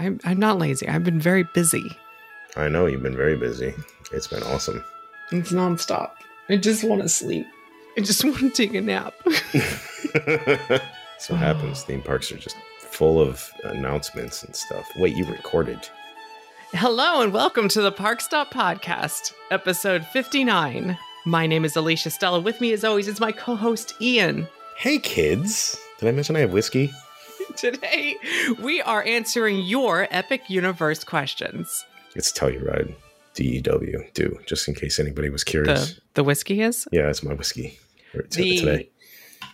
I'm I'm not lazy. I've been very busy. I know you've been very busy. It's been awesome. It's nonstop. I just want to sleep. I just want to take a nap. so happens. Theme parks are just full of announcements and stuff. Wait, you recorded? Hello and welcome to the Park Stop Podcast, episode 59. My name is Alicia Stella. With me, as always, is my co-host Ian. Hey, kids! Did I mention I have whiskey? Today, we are answering your Epic Universe questions. It's Tullamore. D-E-W. Dew, just in case anybody was curious. The the whiskey is yeah, it's my whiskey the today.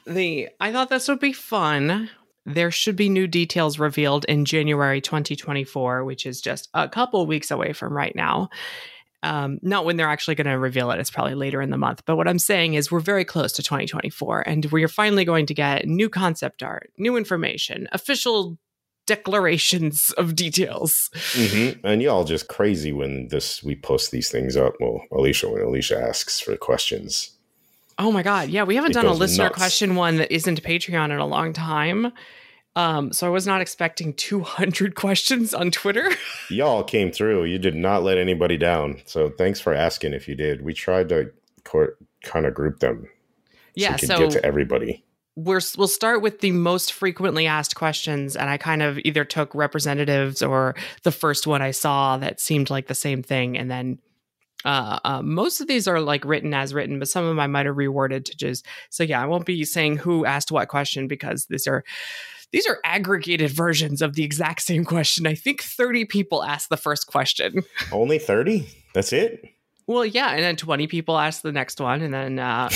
the. I thought this would be fun. There should be new details revealed in January 2024, which is just a couple weeks away from right now. Um, not when they're actually going to reveal it. It's probably later in the month. But what I'm saying is, we're very close to 2024, and we're finally going to get new concept art, new information, official declarations of details. hmm And y'all just crazy when this we post these things up. Well, Alicia, when Alicia asks for questions. Oh my god, yeah, we haven't It done a listener nuts. question one that isn't Patreon in a long time. Um, so I was not expecting 200 questions on Twitter. Y'all came through. You did not let anybody down. So thanks for asking if you did. We tried to court, kind of group them yeah, could so get to everybody. we're we'll start with the most frequently asked questions, and I kind of either took representatives or the first one I saw that seemed like the same thing, and then. Uh, uh, most of these are like written as written, but some of them I might have reworded to just so yeah. I won't be saying who asked what question because these are these are aggregated versions of the exact same question. I think thirty people asked the first question. Only 30? That's it? Well, yeah, and then 20 people asked the next one, and then uh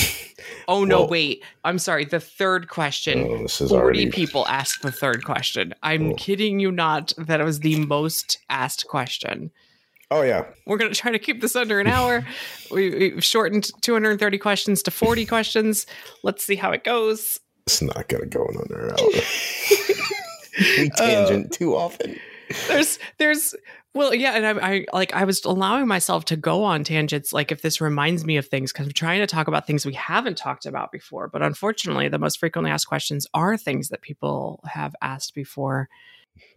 oh no, Well- wait. I'm sorry, the third question. Oh, this is 40 already. people asked the third question. I'm Oh. kidding you not that it was the most asked question. Oh, yeah. We're going to try to keep this under an hour. we, we've shortened 230 questions to 40 questions. Let's see how it goes. It's not going to go in under an hour. we tangent too often. there's there's well yeah and I, I like i was allowing myself to go on tangents like if this reminds me of things because i'm trying to talk about things we haven't talked about before but unfortunately the most frequently asked questions are things that people have asked before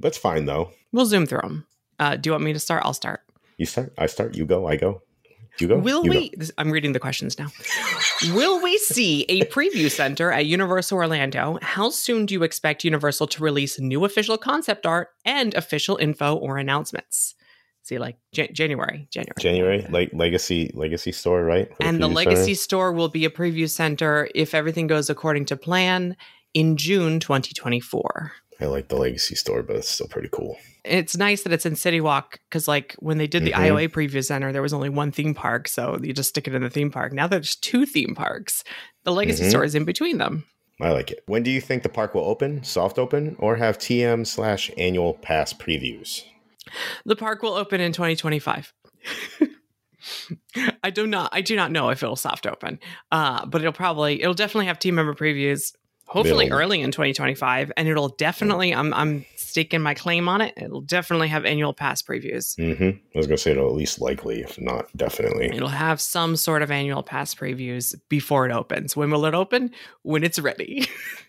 That's fine, though. we'll zoom through them uh, do you want me to start i'll start You start. I start. You go. I go. You go. will you we this, i'm reading the questions now will we see a preview center at universal orlando how soon do you expect universal to release new official concept art and official info or announcements see like Jan- january january January, like legacy, legacy store, right? For and the legacy center? store will be a preview center if everything goes according to plan in june 2024 I like the legacy store, but it's still pretty cool. It's nice that it's in City Walk because, like, when they did the Mhm. IOA preview center, there was only one theme park, so you just stick it in the theme park. Now there's two theme parks. The Legacy Mhm. store is in between them. I like it. When do you think the park will open? Soft open or have TM slash annual pass previews? The park will open in 2025. I do not. I do not know if it'll soft open, uh, but it'll probably. It'll definitely have team member previews. Hopefully early in 2025, and it'll definitely. I'm I'm staking my claim on it. It'll definitely have annual pass previews. Mm-hmm. I was gonna say it'll at least likely, if not definitely. It'll have some sort of annual pass previews before it opens. When will it open? When it's ready.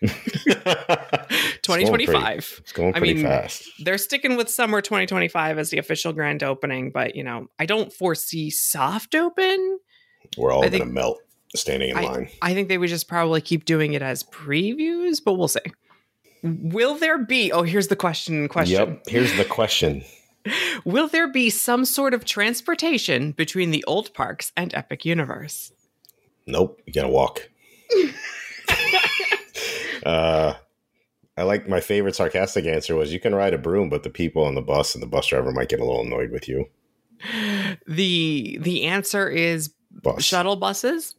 2025. It's going I pretty mean, fast. They're sticking with summer 2025 as the official grand opening, but you know, I don't foresee soft open. We're all I gonna think- melt standing in line. I think they would just probably keep doing it as previews, but we'll see. Will there be? Oh, here's the question. Question. Yep. Here's the question. Will there be some sort of transportation between the old parks and Epic Universe? Nope. You gotta walk. uh, I like my favorite sarcastic answer was you can ride a broom, but the people on the bus and the bus driver might get a little annoyed with you. The the answer is Bus. shuttle buses.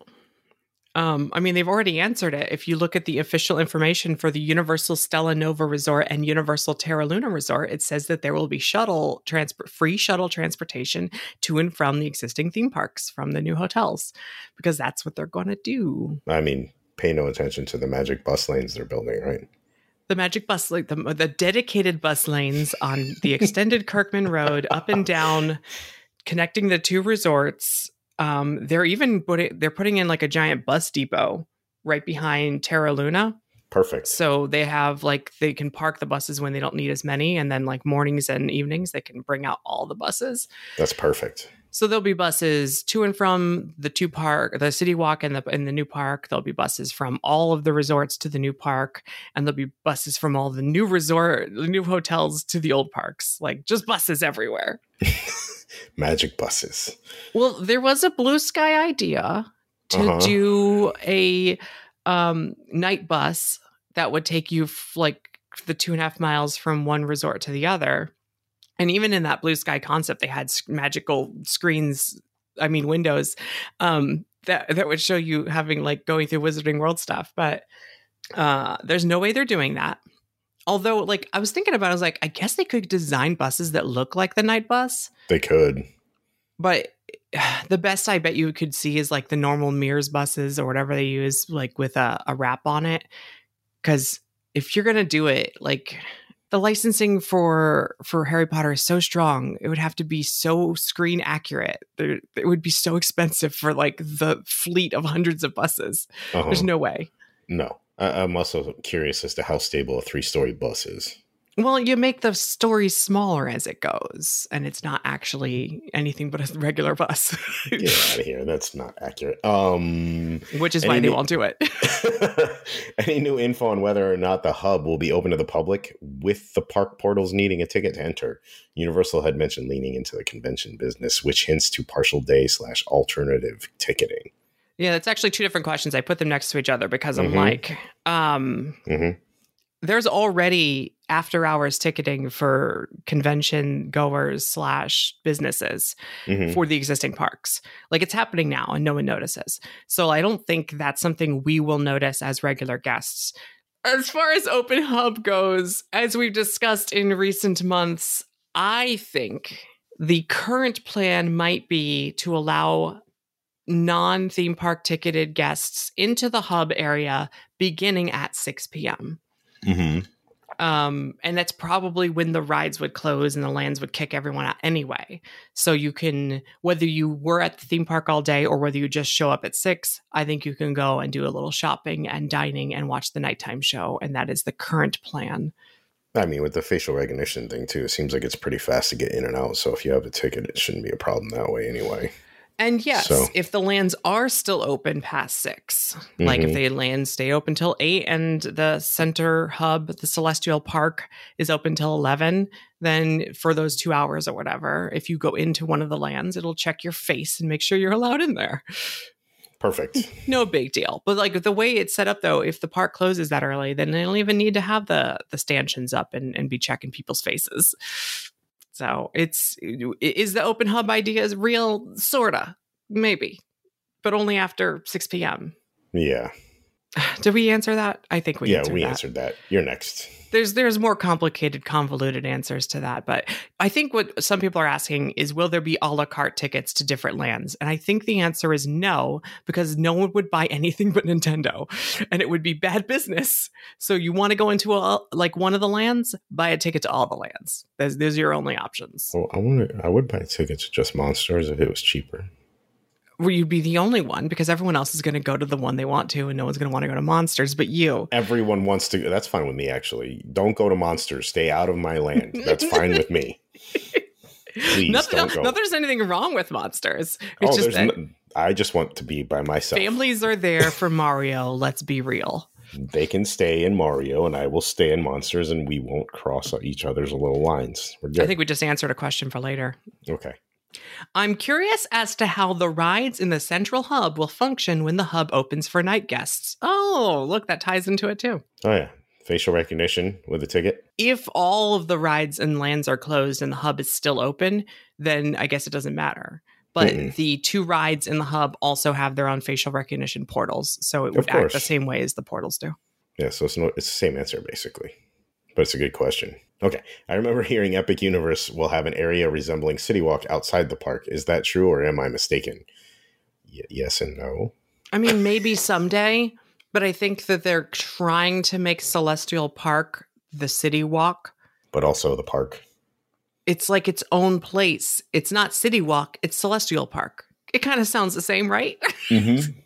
Um, I mean, they've already answered it. If you look at the official information for the Universal Stella Nova Resort and Universal Terra Luna Resort, it says that there will be shuttle transport, free shuttle transportation to and from the existing theme parks from the new hotels, because that's what they're going to do. I mean, pay no attention to the magic bus lanes they're building, right? The magic bus, like the the dedicated bus lanes on the extended Kirkman Road, up and down, connecting the two resorts. Um, they're even putting they're putting in like a giant bus depot right behind Terra Luna. Perfect. So they have like they can park the buses when they don't need as many, and then like mornings and evenings they can bring out all the buses. That's perfect. So there'll be buses to and from the two park, the city walk and the in the new park. There'll be buses from all of the resorts to the new park, and there'll be buses from all the new resort, the new hotels to the old parks. Like just buses everywhere. Magic buses. Well, there was a blue sky idea to Uh-huh. do a um, night bus that would take you f- like the two and a half miles from one resort to the other. And even in that blue sky concept, they had magical screens, I mean, windows um, that, that would show you having like going through Wizarding World stuff. But uh, there's no way they're doing that. Although, like, I was thinking about, it, I was like, I guess they could design buses that look like the night bus They could. but the best I bet you could see is like the normal Mears buses or whatever they use, like with a, a wrap on it. Because if you're gonna do it, like the licensing for for Harry Potter is so strong, it would have to be so screen accurate. There, it would be so expensive for like the fleet of hundreds of buses. Uh-huh. There's no way. No. I- I'm also curious as to how stable a three story bus is. Well, you make the story smaller as it goes, and it's not actually anything but a regular bus, Get out of here. That's not accurate. Um, which is why they won't do it. any new info on whether or not the hub will be open to the public with the park portals needing a ticket to enter? Universal had mentioned leaning into the convention business, which hints to partial day slash alternative ticketing. Yeah, it's actually two different questions. I put them next to each other because I'm Mhm. like, um, hmm there's already after hours ticketing for convention goers slash businesses hmm for the existing parks. Like it's happening now and no one notices. So I don't think that's something we will notice as regular guests. As far as Open Hub goes, as we've discussed in recent months, I think the current plan might be to allow non theme park ticketed guests into the hub area beginning at 6 p.m. hmm Um, and that's probably when the rides would close and the lands would kick everyone out anyway. So you can, whether you were at the theme park all day or whether you just show up at six, I think you can go and do a little shopping and dining and watch the nighttime show. And that is the current plan. I mean, with the facial recognition thing too, it seems like it's pretty fast to get in and out. So if you have a ticket, it shouldn't be a problem that way anyway. And yes, So- if the lands are still open past six, like if Mhm. the lands stay open till eight and the center hub, the Celestial Park, is open till 11, then for those two hours or whatever, if you go into one of the lands, it'll check your face and make sure you're allowed in there. Perfect. No big deal. But like the way it's set up though, if the park closes that early, then they don't even need to have the the stanchions up and, and be checking people's faces. So it's is the open hub idea real, sorta, maybe, but only after six p.m. Yeah. Did we answer that? I think we yeah, answered we that. answered that. You're next. There's there's more complicated, convoluted answers to that, but I think what some people are asking is, will there be a la carte tickets to different lands? And I think the answer is no, because no one would buy anything but Nintendo, and it would be bad business. So you want to go into a like one of the lands, buy a ticket to all the lands. Those, are your only options. Well, I want I would buy tickets to just monsters if it was cheaper. Where you'd be the only one because everyone else is going to go to the one they want to, and no one's going to want to go to Monsters, but you. Everyone wants to. That's fine with me, actually. Don't go to monsters. Stay out of my land. That's fine with me. Please Not, don't go. not there's anything wrong with Monsters. It's oh, just that No, I just want to be by myself. families are there for Mario. Let's be real. They can stay in Mario, and I will stay in monsters, and we won't cross each other's little lines. We're good. I think we just answered a question for later. okay. I'm curious as to how the rides in the central hub will function when the hub opens for night guests. Oh, look, that ties into it too. Oh yeah, facial recognition with a ticket. If all of the rides and lands are closed and the hub is still open, then I guess it doesn't matter. But Mm-mm. the two rides in the hub also have their own facial recognition portals, so it would act the same way as the portals do. Yeah, so it's no, it's the same answer basically, but it's a good question. Okay, I remember hearing Epic Universe will have an area resembling City Walk outside the park. Is that true, or am I mistaken? Y- yes and no. I mean, maybe someday, but I think that they're trying to make Celestial Park the city walk. But also the park. It's like its own place. It's not City Walk, it's Celestial Park. It kind of sounds the same, right? Mm-hmm.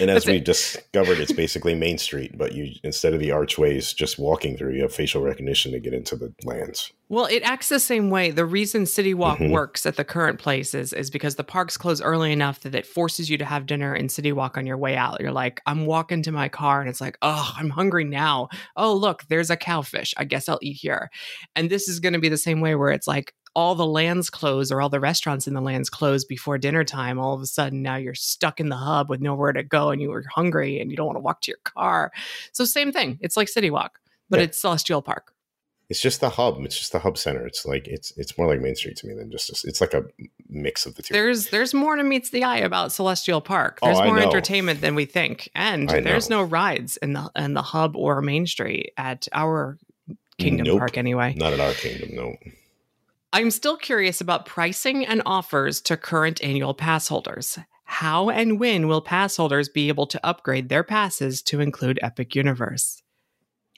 And as we discovered, it's basically Main Street, but you instead of the archways just walking through, you have facial recognition to get into the lands. Well, it acts the same way. The reason City Walk Mhm. works at the current places is because the parks close early enough that it forces you to have dinner in City Walk on your way out. You're like, I'm walking to my car and it's like, oh, I'm hungry now. Oh, look, there's a cowfish. I guess I'll eat here. And this is going to be the same way where it's like all the lands close or all the restaurants in the lands close before dinner time. All of a sudden, now you're stuck in the hub with nowhere to go and you were hungry and you don't want to walk to your car. So, same thing. It's like City Walk, but Yeah. it's Celestial Park. It's just the hub. It's just the hub center. It's like it's it's more like Main Street to me than just a, it's like a mix of the two. there's there's more to meets the eye about Celestial Park. Oh, There's I more know. entertainment than we think, and there's no rides in the in the hub or Main Street at our Kingdom Nope. Park anyway. Not at our kingdom, no. I'm still curious about pricing and offers to current annual pass holders. How and when will pass holders be able to upgrade their passes to include Epic Universe?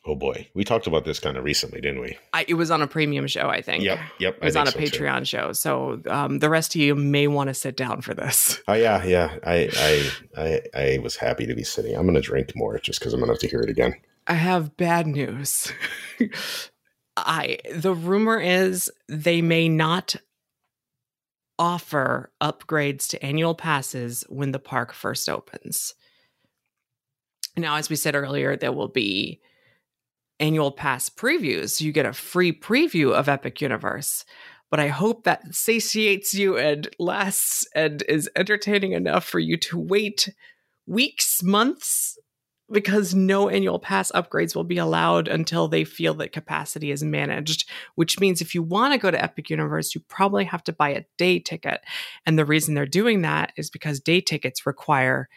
Oh boy, we talked about this kind of recently, didn't we? I, it was on a premium show, I think. Yep, yep. It was on a so, too. Patreon show, so um, the rest of you may want to sit down for this. Oh yeah, yeah. I I I, I was happy to be sitting. I'm gonna drink more just because I'm gonna have to hear it again. I have bad news. I the rumor is they may not offer upgrades to annual passes when the park first opens. Now, as we said earlier, there will be annual pass previews. You get a free preview of Epic Universe. But I hope that satiates you and lasts and is entertaining enough for you to wait weeks, months, because no annual pass upgrades will be allowed until they feel that capacity is managed, which means if you want to go to Epic Universe, you probably have to buy a day ticket. And the reason they're doing that is because day tickets require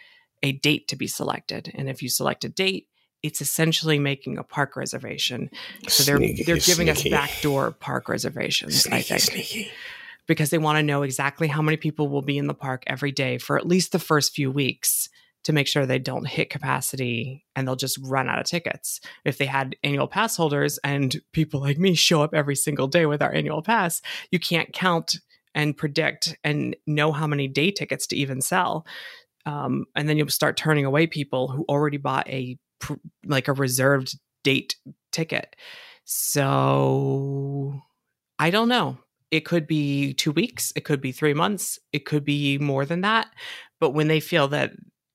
a date to be selected. And if you select a date, it's essentially making a park reservation. So they're Sneaky, they're giving sneaky. us backdoor park reservations, I think sneaky. because they want to know exactly how many people will be in the park every day for at least the first few weeks to make sure they don't hit capacity and they'll just run out of tickets. If they had annual pass holders and people like me show up every single day with our annual pass, you can't count and predict and know how many day tickets to even sell. Um, and then you'll start turning away people who already bought a like a reserved date ticket. So I don't know it could be two weeks, it could be three months, it could be more than that. But when they feel that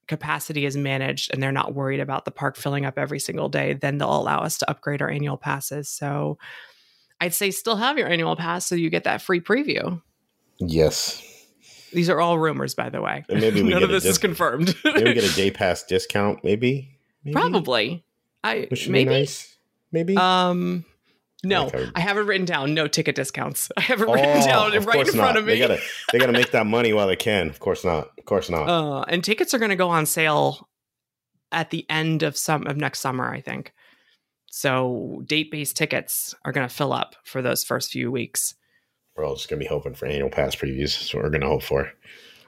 capacity is managed and they're not worried about the park filling up every single day, then they'll allow us to upgrade our annual passes. So I'd say still have your annual pass so you get that free preview. Yes. These are all rumors, by the way. And maybe we None of this is confirmed. Maybe we get a day pass discount. Maybe. maybe? Probably. I maybe. be nice. Maybe. Um, no, I have it written down. No ticket discounts. I have it Oh, written down right in front not. of me. They gotta they gotta make that money while they can. Of course not. Of course not. Uh, and tickets are going to go on sale at the end of some of next summer, I think. So date based tickets are going to fill up for those first few weeks. we're all just gonna be hoping for annual pass previews. That's what we're gonna hope for.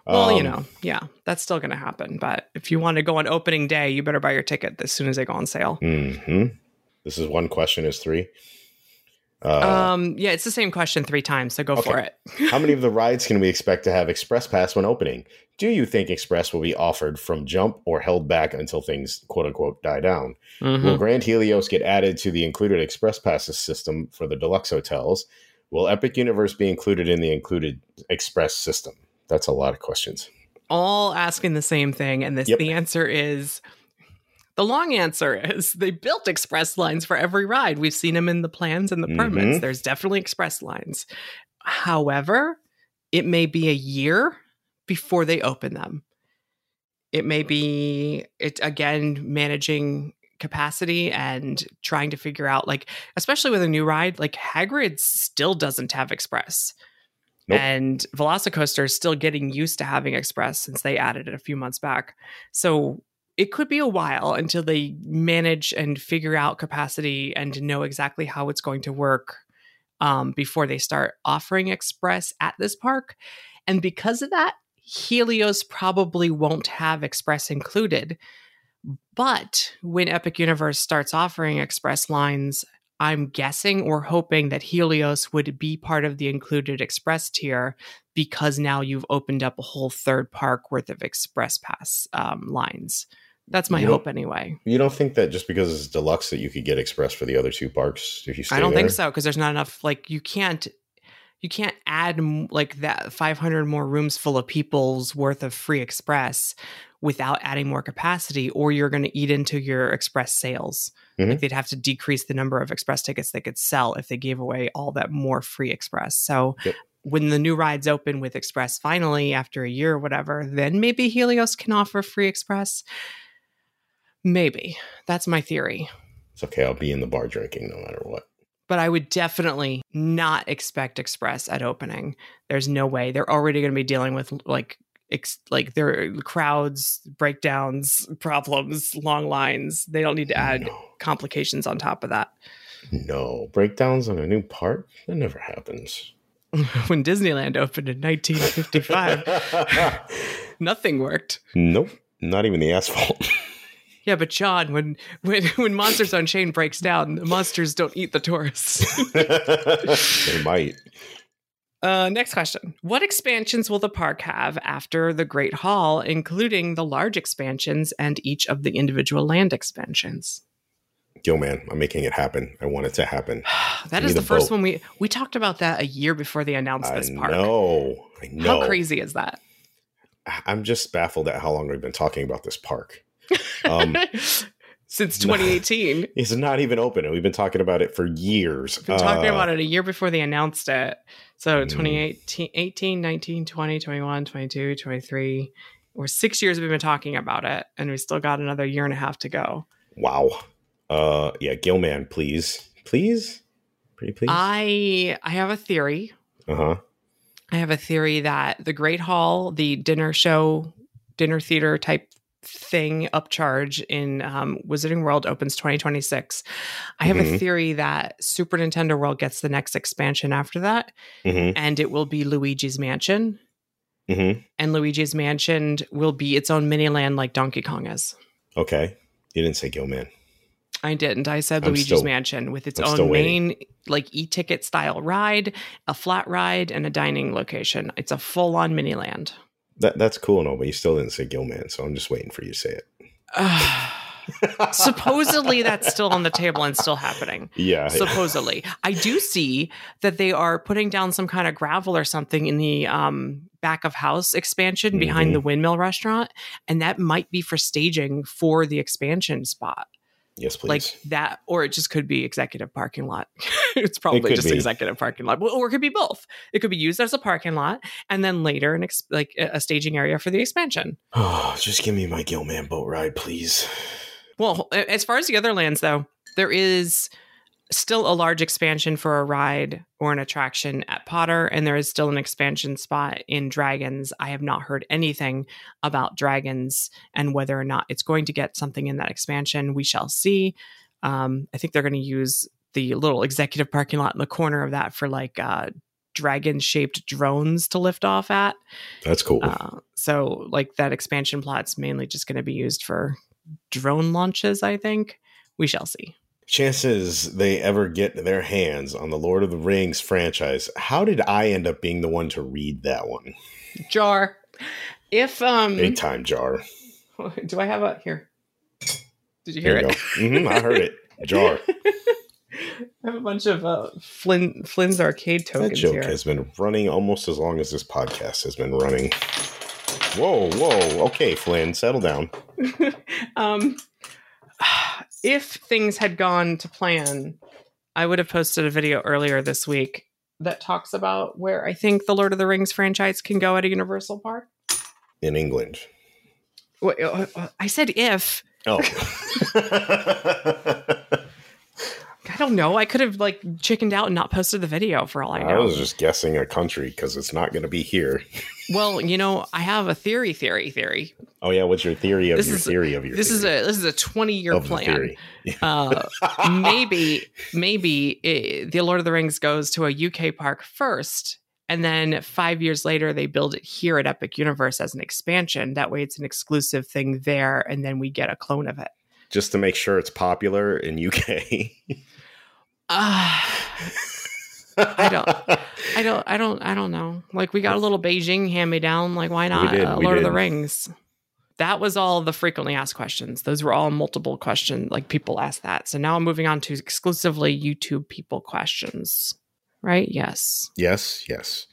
Well, you Um, know, yeah, that's still going to happen. But if you want to go on opening day, you better buy your ticket as soon as they go on sale. hmm This is one question is three. Uh, um, yeah, it's the same question three times, so go for it. how many of the rides can we expect to have Express Pass when opening? Do you think Express will be offered from jump or held back until things quote unquote die down? Mhm. Will Grand Helios get added to the included Express Passes system for the deluxe hotels? Will Epic Universe be included in the included Express system? That's a lot of questions. All asking the same thing, and this Yep. the answer is the long answer is they built express lines for every ride. We've seen them in the plans and the permits. Mhm. There's definitely express lines. However, it may be a year before they open them. It may be it again managing capacity and trying to figure out like especially with a new ride like Hagrid still doesn't have express. Nope. And Velocicoaster is still getting used to having express since they added it a few months back. So it could be a while until they manage and figure out capacity and know exactly how it's going to work um, before they start offering express at this park. And because of that, Helios probably won't have express included. But when Epic Universe starts offering express lines, I'm guessing or hoping that Helios would be part of the included express tier because now you've opened up a whole third park worth of express pass um, lines. That's my You hope anyway. You don't think that just because it's deluxe that you could get express for the other two parks if you stay I don't think so because there's not enough. Like you can't, you can't add like that 500 more rooms full of people's worth of free express without adding more capacity, or you're going to eat into your express sales. Mhm. Like they'd have to decrease the number of express tickets they could sell if they gave away all that more free express. So. Yep. When the new rides open with Express finally after a year or whatever, then maybe Helios can offer free Express. Maybe. That's my theory. It's okay. I'll be in the bar drinking no matter what. but I would definitely not expect Express at opening. There's no way they're already going to be dealing with like ex- like their crowds, breakdowns, problems, long lines. They don't need to add No, complications on top of that. no. breakdowns on a new park that never happens. when Disneyland opened in 1955, nothing worked. nope, not even the asphalt. Yeah, but John, when when when Monsters Unchained breaks down, the monsters don't eat the tourists. they might. Uh, next question. What expansions will the park have after the Great Hall, including the large expansions and each of the individual land expansions? Yo, man, I'm making it happen. I want it to happen. that Give is the, the first one we we talked about that a year before they announced I this park. know. I know. How crazy is that? I'm just baffled at how long we've been talking about this park. Um, Since 2018. it's not even open, and we've been talking about it for years. We've been talking Uh, about it a year before they announced it. So Mm. 2018, 18, 19, 20, 21, 22, 23. Or six years we've been talking about it, and we still got another year and a half to go. Wow. Uh, yeah, Gilman, please, please, pretty please. I I have a theory. Uh huh. I have a theory that the Great Hall, the dinner show, dinner theater type thing upcharge in um, Wizarding World opens 2026. I have a Mhm. theory that Super Nintendo World gets the next expansion after that, Mm-hmm. and it will be Luigi's Mansion. Mm-hmm. And Luigi's Mansion will be its own mini land like Donkey Kong is. Okay. You didn't say Gilman. I didn't. I said I'm Luigi's still- Mansion with its I'm own main, like e ticket style ride, a flat ride, and a dining location. It's a full on mini land. That that's cool and all, but you still didn't say Gilman, so I'm just waiting for you to say it. Supposedly that's still on the table and still happening. yeah. Supposedly, I do see that they are putting down some kind of gravel or something in the um, back of house expansion behind Mhm. the windmill restaurant, and that might be for staging for the expansion spot. Yes, please. Like that, or it just could be executive parking lot. it's probably could just be. executive parking lot, or it could be both. It could be used as a parking lot, and then later an ex- like a a staging area for the expansion. oh, just give me my Gilman boat ride, please. Well, as far as the other lands, though, there is still a large expansion for a ride or an attraction at Potter, and there is still an expansion spot in Dragons. I have not heard anything about Dragons and whether or not it's going to get something in that expansion. We shall see. Um, I think they're going to use the little executive parking lot in the corner of that for like uh, dragon shaped drones to lift off at. That's cool. Uh, so, like that expansion plot's mainly just going to be used for drone launches. I think we shall see. Chances they ever get their hands on the Lord of the Rings franchise. How did I end up being the one to read that one? Jar, if um, Big time jar. do I have a here? Did you hear you it? go. hmm I heard it. Jar. I have a bunch of uh, Flynn Flynn's arcade tokens. That joke here. has been running almost as long as this podcast has been running. Whoa, whoa. Okay, Flynn, settle down. um, if things had gone to plan, I would have posted a video earlier this week that talks about where I think the Lord of the Rings franchise can go at a Universal Park. In England. Wait, uh, uh, I said if. Oh. I don't know. I could have like chickened out and not posted the video for all I know. I was just guessing a country because it's not going to be here. well, you know, I have a theory, theory, theory. Oh yeah, what's your theory of This your is- theory of your This is a this is a twenty year of the plan. Uh, maybe maybe eh, the Lord of the Rings goes to a UK park first, and then five years later they build it here at Epic Universe as an expansion. That way, it's an exclusive thing there, and then we get a clone of it. Just to make sure it's popular in UK. Uh, I don't, I don't, I don't, I don't know. Like we got a little Beijing hand me down. Like why not did, uh, Lord of the. Rings? That was all the frequently asked questions. Those were all multiple questions. like people asked that. So now I'm moving on to exclusively YouTube people questions. Right? Yes. Yes, yes.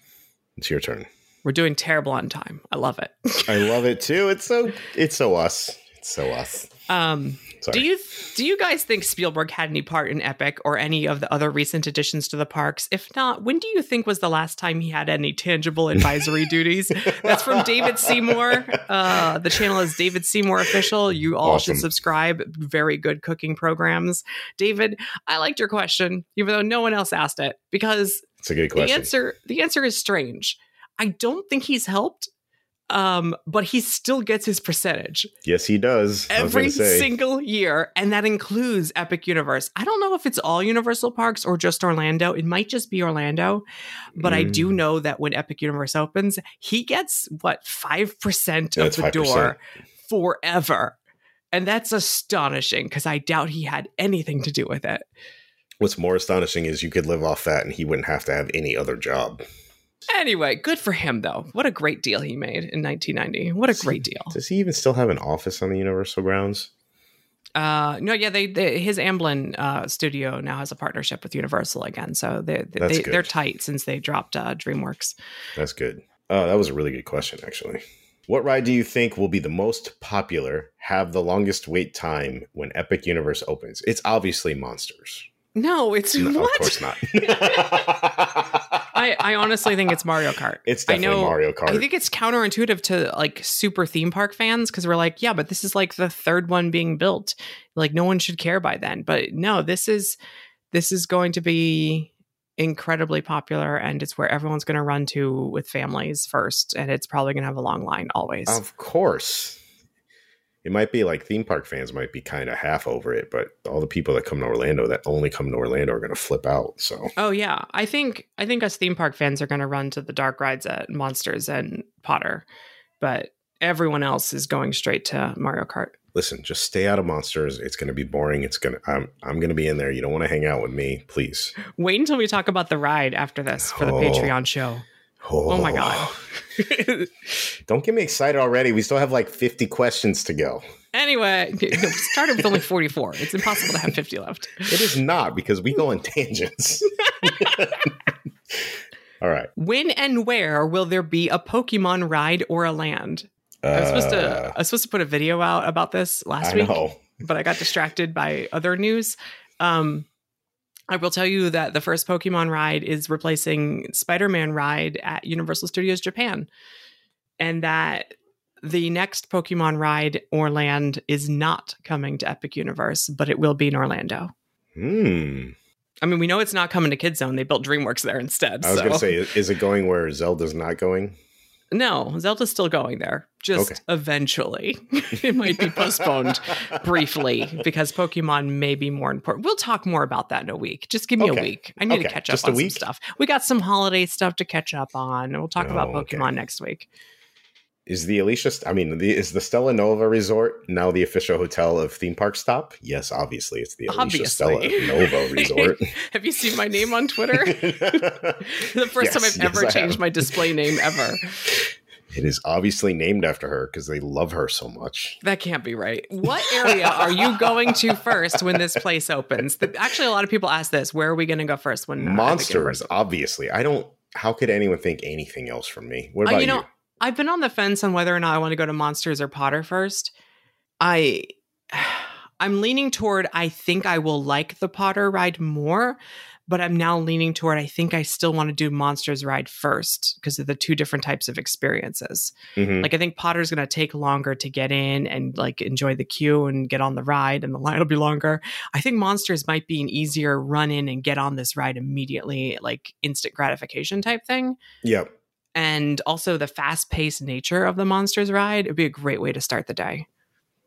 It's your turn. We're doing terrible on time. I love it. I love it too. It's so it's so us. It's so us. Um, Sorry. do you do you guys think Spielberg had any part in Epic or any of the other recent additions to the parks? If not, when do you think was the last time he had any tangible advisory duties? That's from David Seymour. Uh, the channel is David Seymour Official. You all Awesome. should subscribe. Very good cooking programs. David, I liked your question, even though no one else asked it, because It's a good question. the answer the answer is strange. I don't think he's helped, um, but he still gets his percentage yes, he does. Every single year, and that includes Epic Universe. I don't know if it's all Universal parks or just Orlando. It might just be Orlando, but I do Mm. know that when Epic Universe opens, he gets what five percent of the 5%. door forever, and that's astonishing because I doubt he had anything to do with it. What's more astonishing is you could live off that and he wouldn't have to have any other job. Anyway, good for him though. What a great deal he made in 1990. What a great deal. Does he even still have an office on the Universal grounds? Uh, no, yeah, they, they his Amblin uh, studio now has a partnership with Universal again, so they, they, they they're tight since they dropped uh, DreamWorks. That's good. Oh, that was a really good question, actually. What ride do you think will be the most popular, have the longest wait time when Epic Universe opens? It's obviously Monsters. No, it's No, what? Of course not. I, I honestly think it's Mario Kart. it's I definitely know- Mario Kart. I think it's counterintuitive to like super theme park fans because we're like, yeah, but this is like the third one being built. Like no one should care by then. But no, this is this is going to be incredibly popular and it's where everyone's going to run to with families first and it's probably going to have a long line always. Of course. It might be like theme park fans might be kind of half over it, but all the people that come to Orlando that only come to Orlando are going to flip out. So Oh yeah, I think I think us theme park fans are going to run to the dark rides at Monsters and Potter, but everyone else is going straight to Mario Kart. listen, just stay out of monsters. It's going to be boring. It's going to. I'm. I'm going to be in there. You don't want to hang out with me, please. Wait until we talk about the ride after this for the Oh. Patreon show. Oh my god. Don't get me excited already. We still have like 50 questions to go. anyway, we started with only 44. It's impossible to have 50 left. It is not because we go on tangents. All right. When and where will there be a Pokemon ride or a land? I was supposed to Uh, I was supposed to put a video out about this last I week. know. but I got distracted by other news. Um, I will tell you that the first Pokemon ride is replacing Spider Man ride at Universal Studios Japan, and that the next Pokemon ride or land is not coming to Epic Universe, but it will be in Orlando. Hmm. I mean, we know it's not coming to Kid Zone. They built DreamWorks there instead. I was so. going to say, is it going where Zelda's not going? No, Zelda's still going there. Just Okay. eventually, it might be postponed briefly because Pokemon may be more important. We'll talk more about that in a week. Just give me Okay. a week. I need to catch up Just on some stuff. We got some holiday stuff to catch up on. We'll talk about Oh, okay. Pokemon next week. Is the Alicia? I mean, the, is the Stella Nova Resort now the official hotel of theme park stop? Yes, obviously, it's the Alicia Obviously. Stella Nova Resort. Have you seen my name on Twitter? the first time I've yes, ever I changed have. my display name ever. It is obviously named after her because they love her so much. That can't be right. What area are you going to first when this place opens? The- Actually, a lot of people ask this. Where are we going to go first when uh, Monsters, obviously. I don't. How could anyone think anything else from me? What Uh, about you you? know, I've been on the fence on whether or not I want to go to Monsters or Potter first. I I'm leaning toward I think I will like the Potter ride more, but I'm now leaning toward I think I still want to do Monsters ride first because of the two different types of experiences. Mhm. Like I think Potter's going to take longer to get in and like enjoy the queue and get on the ride and the line will be longer. I think Monsters might be an easier run in and get on this ride immediately like instant gratification type thing Yep. And also the fast paced nature of the monsters ride it'd be a great way to start the day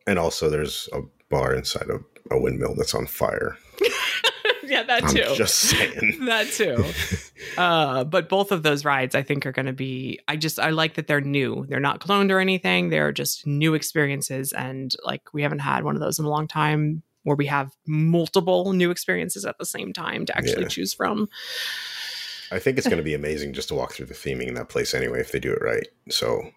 And also, there's a bar inside of a windmill that's on fire. yeah that I'm too just saying. that too uh, but both of those rides i think are going to be i just i like that they're new they're not cloned or anything they're just new experiences and like we haven't had one of those in a long time where we have multiple new experiences at the same time to actually Yeah. choose from. I think it's going to be amazing just to walk through the theming in that place anyway if they do it right. So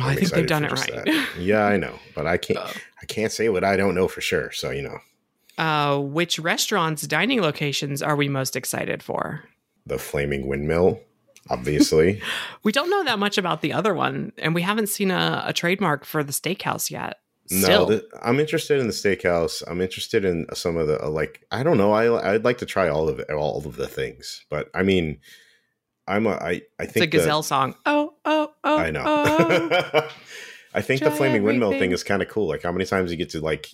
Oh, I'm think they've done it right. that. Yeah, I know, but I can't. Uh, I can't say what I don't know for sure. So you know, uh, which restaurants, dining locations are we most excited for? the flaming windmill, obviously. We don't know that much about the other one, and we haven't seen a, a trademark for the steakhouse yet. No, th- I'm interested in the steakhouse. I'm interested in some of the uh, like. I don't know. I I'd like to try all of it, all of the things, but I mean, I'm a. I I it's think a gazelle song. Oh, oh, oh. I know. oh. I think the flaming windmill thing is kind of cool. Like how many times you get to like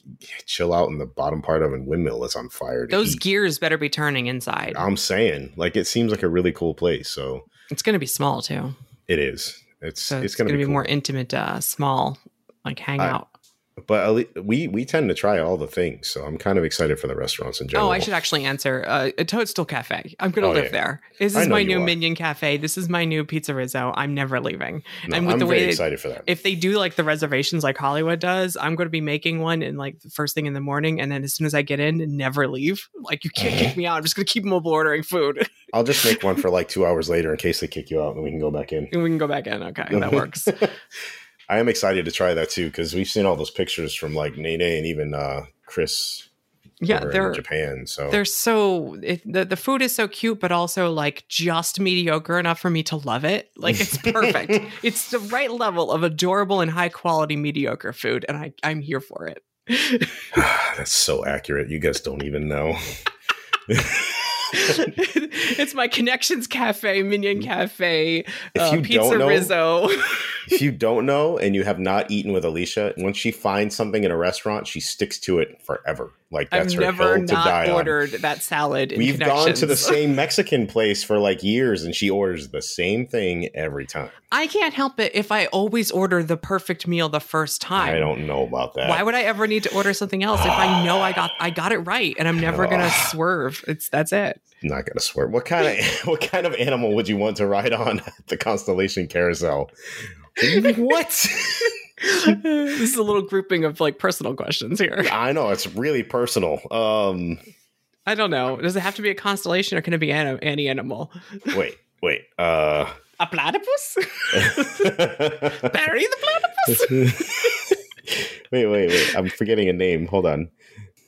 chill out in the bottom part of a windmill that's on fire. Those eat. gears better be turning inside. I'm saying, like, it seems like a really cool place. So it's going to be small too. it is. It's So it's, gonna, to be, be, cool. more intimate, uh, small, like hangout. But we we tend to try all the things, so I'm kind of excited for the restaurants in general. Oh, I should actually answer. Uh, a Toadstool Cafe. I'm going to Oh, live yeah. there. This is my new are. Minion Cafe. This is my new Pizza Rizzo. I'm never leaving. No, and with I'm the way excited for that. If they do like the reservations like Hollywood does, I'm going to be making one in like the first thing in the morning, and then as soon as I get in, never leave. Like you can't kick me out. I'm just going to keep mobile ordering food, I'll just make one for like two hours later in case they kick you out, and we can go back in. and we can go back in. Okay, that works. I am excited to try that too because we've seen all those pictures from like Nene and even uh, Chris Yeah, they're in Japan. So they're so it, the the food is so cute, but also like just mediocre enough for me to love it. Like it's perfect. it's the right level of adorable and high quality mediocre food, and I I'm here for it. that's so accurate. You guys don't even know. it's my connections cafe, Minion Cafe, If uh, Pizza know- Rizzo. if you don't know and you have not eaten with Alicia, once she finds something in a restaurant, she sticks to it forever. Like that's I've her never hill to die not on. ordered that salad. In We've gone to the same Mexican place for like years, and she orders the same thing every time. I can't help it if I always order the perfect meal the first time. I don't know about that. Why would I ever need to order something else if I know I got I got it right and I'm never gonna swerve? It's that's it. Not gonna swerve. What kind of what kind of animal would you want to ride on at the Constellation Carousel? what? this is a little grouping of like personal questions here. I know it's really personal. Um, I don't know. Does it have to be a constellation or can it be an- any animal? wait, wait. Uh, A platypus? Barry the platypus? wait, wait, wait. I'm forgetting a name. Hold on.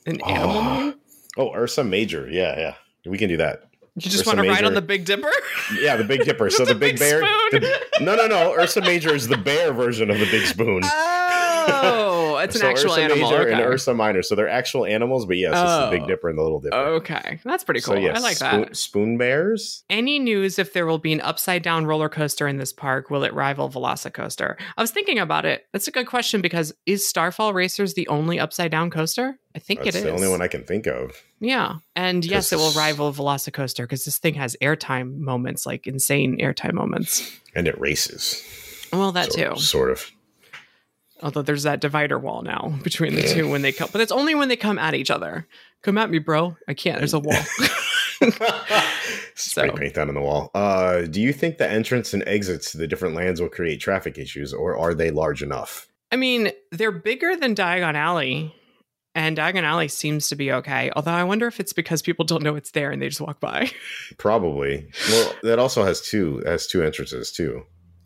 An animal? Oh. name? Oh, Ursa Major. Yeah, yeah. We can do that. You just Ursa want to ride on the Big Dipper? Yeah, the Big Dipper. so the the big, big bear. the- no, no, no. Ursa Major is the bear version of the big spoon. Oh, it's an So actual Ursa animal. Major Okay. and Ursa Minor. So they're actual animals, but yes, it's the Oh. Big Dipper and the Little Dipper. Okay, that's pretty cool. So yes, I like spoon, that. spoon bears. Any news if there will be an upside down roller coaster in this park? Will it rival Velocicoaster? I was thinking about it. That's a good question because is Starfall Racers the only upside down coaster? I think That's it is. the only one I can think of. yeah, and yes, it will rival Velocicoaster because this thing has airtime moments, like insane airtime moments. And it races. Well, that sort, too. Sort of. Although there's that divider wall now between the two when they come, but it's only when they come at each other. Come at me, bro. I can't. There's a wall. Spray So- paint that on the wall. Uh, do you think the entrance and exits to the different lands will create traffic issues, or are they large enough? I mean, they're bigger than Diagon Alley, and Diagon Alley seems to be okay. Although I wonder if it's because people don't know it's there and they just walk by. Probably. Well, that also has two has two entrances too.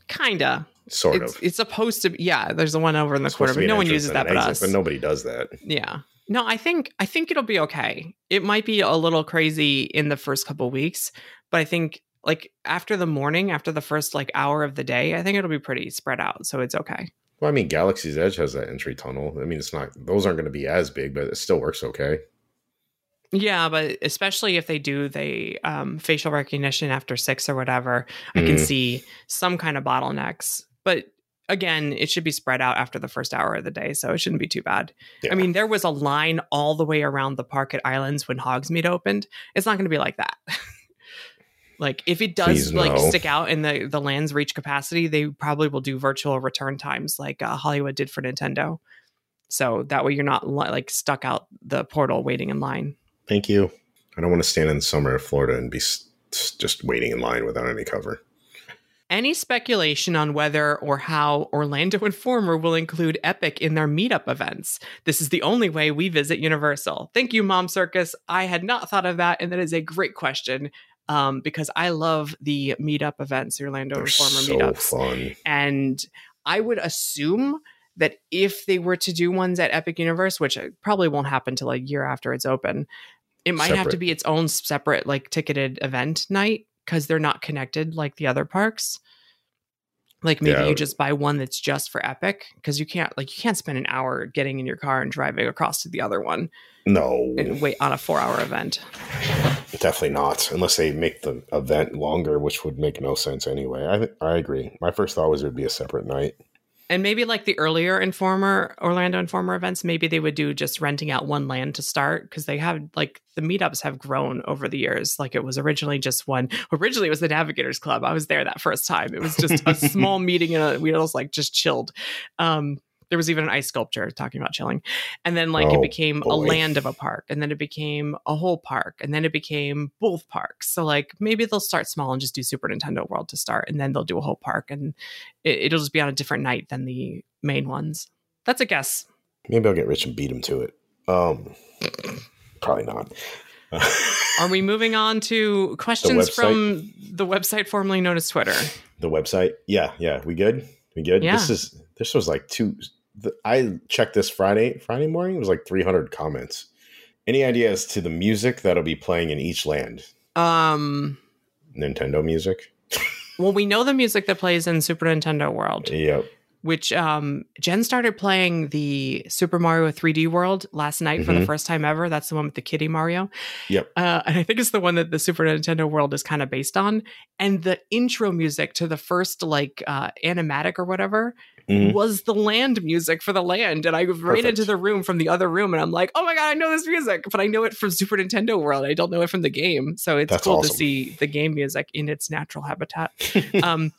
Kinda. Sort It's, of. it's supposed to be. Yeah, there's the one over in the It's corner, but no one uses that but exit, us. But nobody does that. Yeah. No, I think I think it'll be okay. It might be a little crazy in the first couple weeks, but I think like after the morning, after the first like hour of the day, I think it'll be pretty spread out. So it's okay. Well, I mean, Galaxy's Edge has that entry tunnel. I mean, it's not; those aren't going to be as big, but it still works okay. Yeah, but especially if they do the um, facial recognition after six or whatever, I can Mhm. see some kind of bottlenecks. But again, it should be spread out after the first hour of the day, so it shouldn't be too bad. Yeah. I mean, there was a line all the way around the park at Islands when Hogsmeade opened. It's not going to be like that. like if it does Please, like no. stick out and the the lands reach capacity, they probably will do virtual return times like uh, Hollywood did for Nintendo. So that way you're not li- like stuck out the portal waiting in line. Thank you. I don't want to stand in the summer in Florida and be s- just waiting in line without any cover. Any speculation on whether or how Orlando Informer will include Epic in their meetup events? This is the only way we visit Universal. Thank you, Mom Circus. I had not thought of that, and that is a great question um, because I love the meetup events, the Orlando They're Informer so meetups. fun. And I would assume that if they were to do ones at Epic Universe, which uh, probably won't happen till a year after it's open, it might have to be its own separate like ticketed event night because they're not connected like the other parks. Like maybe Yeah. you just buy one that's just for Epic because you can't like you can't spend an hour getting in your car and driving across to the other one No, and wait on a four hour event. definitely not. Unless they make the event longer, which would make no sense anyway. I I agree. My first thought was it would be a separate night. And maybe like the earlier Informer, Orlando Informer events, maybe they would do just renting out one land to start because they have like the meetups have grown over the years. Like it was originally just one. Originally, it was the Navigators Club. I was there that first time. It was just a small meeting and we all like just chilled. Um, there was even an ice sculpture talking about chilling, and then like it Oh, became a land of a park, and then it became a whole park, and then it became both parks. So like maybe they'll start small and just do Super Nintendo World to start, and then they'll do a whole park, and it, it'll just be on a different night than the main ones. That's a guess. Maybe I'll get rich and beat him to it. Um, probably not. Are we moving on to questions website? from the website formerly known as Twitter? the website? Yeah, yeah. We good? We good? Yeah. This is this was like two. The, I checked this Friday. Friday morning it was like 300 comments. Any ideas to the music that'll be playing in each land? Um, Nintendo music. well, we know the music that plays in Super Nintendo World, Yep. which um, Jen started playing the Super Mario 3D World last night for the Mhm. first time ever. That's the one with the kitty Mario. Yep. Uh, and I think it's the one that the Super Nintendo World is kind of based on. And the intro music to the first like uh, animatic or whatever Mhm. was the land music for the land. And I ran Perfect. into the room from the other room and I'm like, oh my God, I know this music, but I know it from Super Nintendo World. I don't know it from the game. So it's That's cool to see the game music in its natural habitat. um,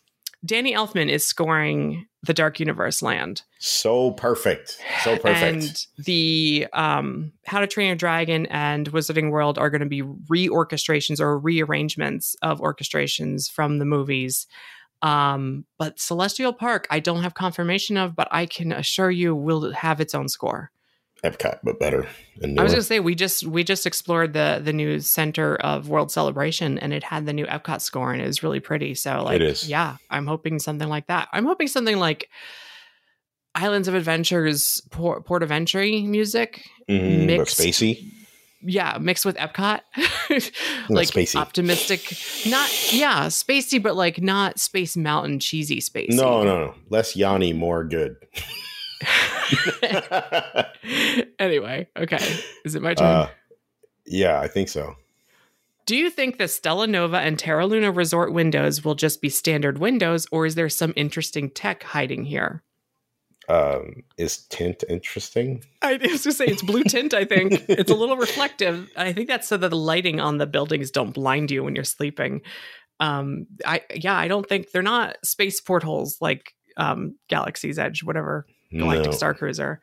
Danny Elfman is scoring the Dark Universe land. So perfect. So perfect. And the um, How to Train Your Dragon and Wizarding World are going to be reorchestrations or rearrangements of orchestrations from the movies. Um, but Celestial Park, I don't have confirmation of, but I can assure you will have its own score. Epcot, but better. And I was gonna say we just we just explored the the new center of World Celebration and it had the new Epcot score and it was really pretty. So like It is. yeah, I'm hoping something like that. I'm hoping something like Islands of Adventures Port, Port of Entry music. But mixed- spacey. Yeah, mixed with Epcot. like spacey. optimistic. Not yeah, spacey, but like not Space Mountain cheesy spacey. No, no, no. Less Yanni, more good. anyway, okay. Is it my turn? uh, yeah, I think so. Do you think the Stella Nova and Terra Luna resort windows will just be standard windows, or is there some interesting tech hiding here? Um, is tint interesting? I was going to say it's blue tint, I think. It's a little reflective. I think that's so that the lighting on the buildings don't blind you when you're sleeping. Um, I yeah, I don't think they're not space portholes like um, Galaxy's Edge, whatever Galactic No. Star Cruiser.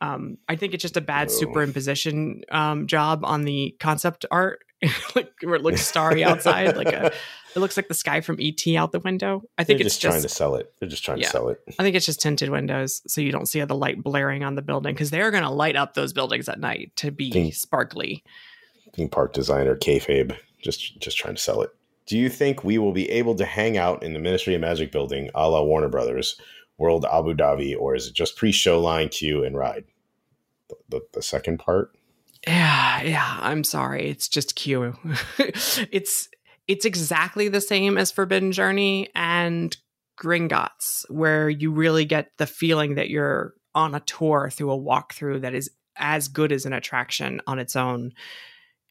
Um, I think it's just a bad No. superimposition um, job on the concept art, like where it looks starry outside, like a. It looks like the sky from ET out the window. I think They're it's just, just. trying to sell it. They're just trying Yeah. to sell it. I think it's just tinted windows, so you don't see the light blaring on the building because they're going to light up those buildings at night to be Think- sparkly. Theme park designer kayfabe, just just trying to sell it. Do you think we will be able to hang out in the Ministry of Magic building, a la Warner Brothers, World Abu Dhabi, or is it just pre-show line, queue, and ride? The, the, the second part. Yeah, yeah. I'm sorry. It's just Q. it's it's exactly the same as Forbidden Journey and Gringotts, where you really get the feeling that you're on a tour through a walkthrough that is as good as an attraction on its own,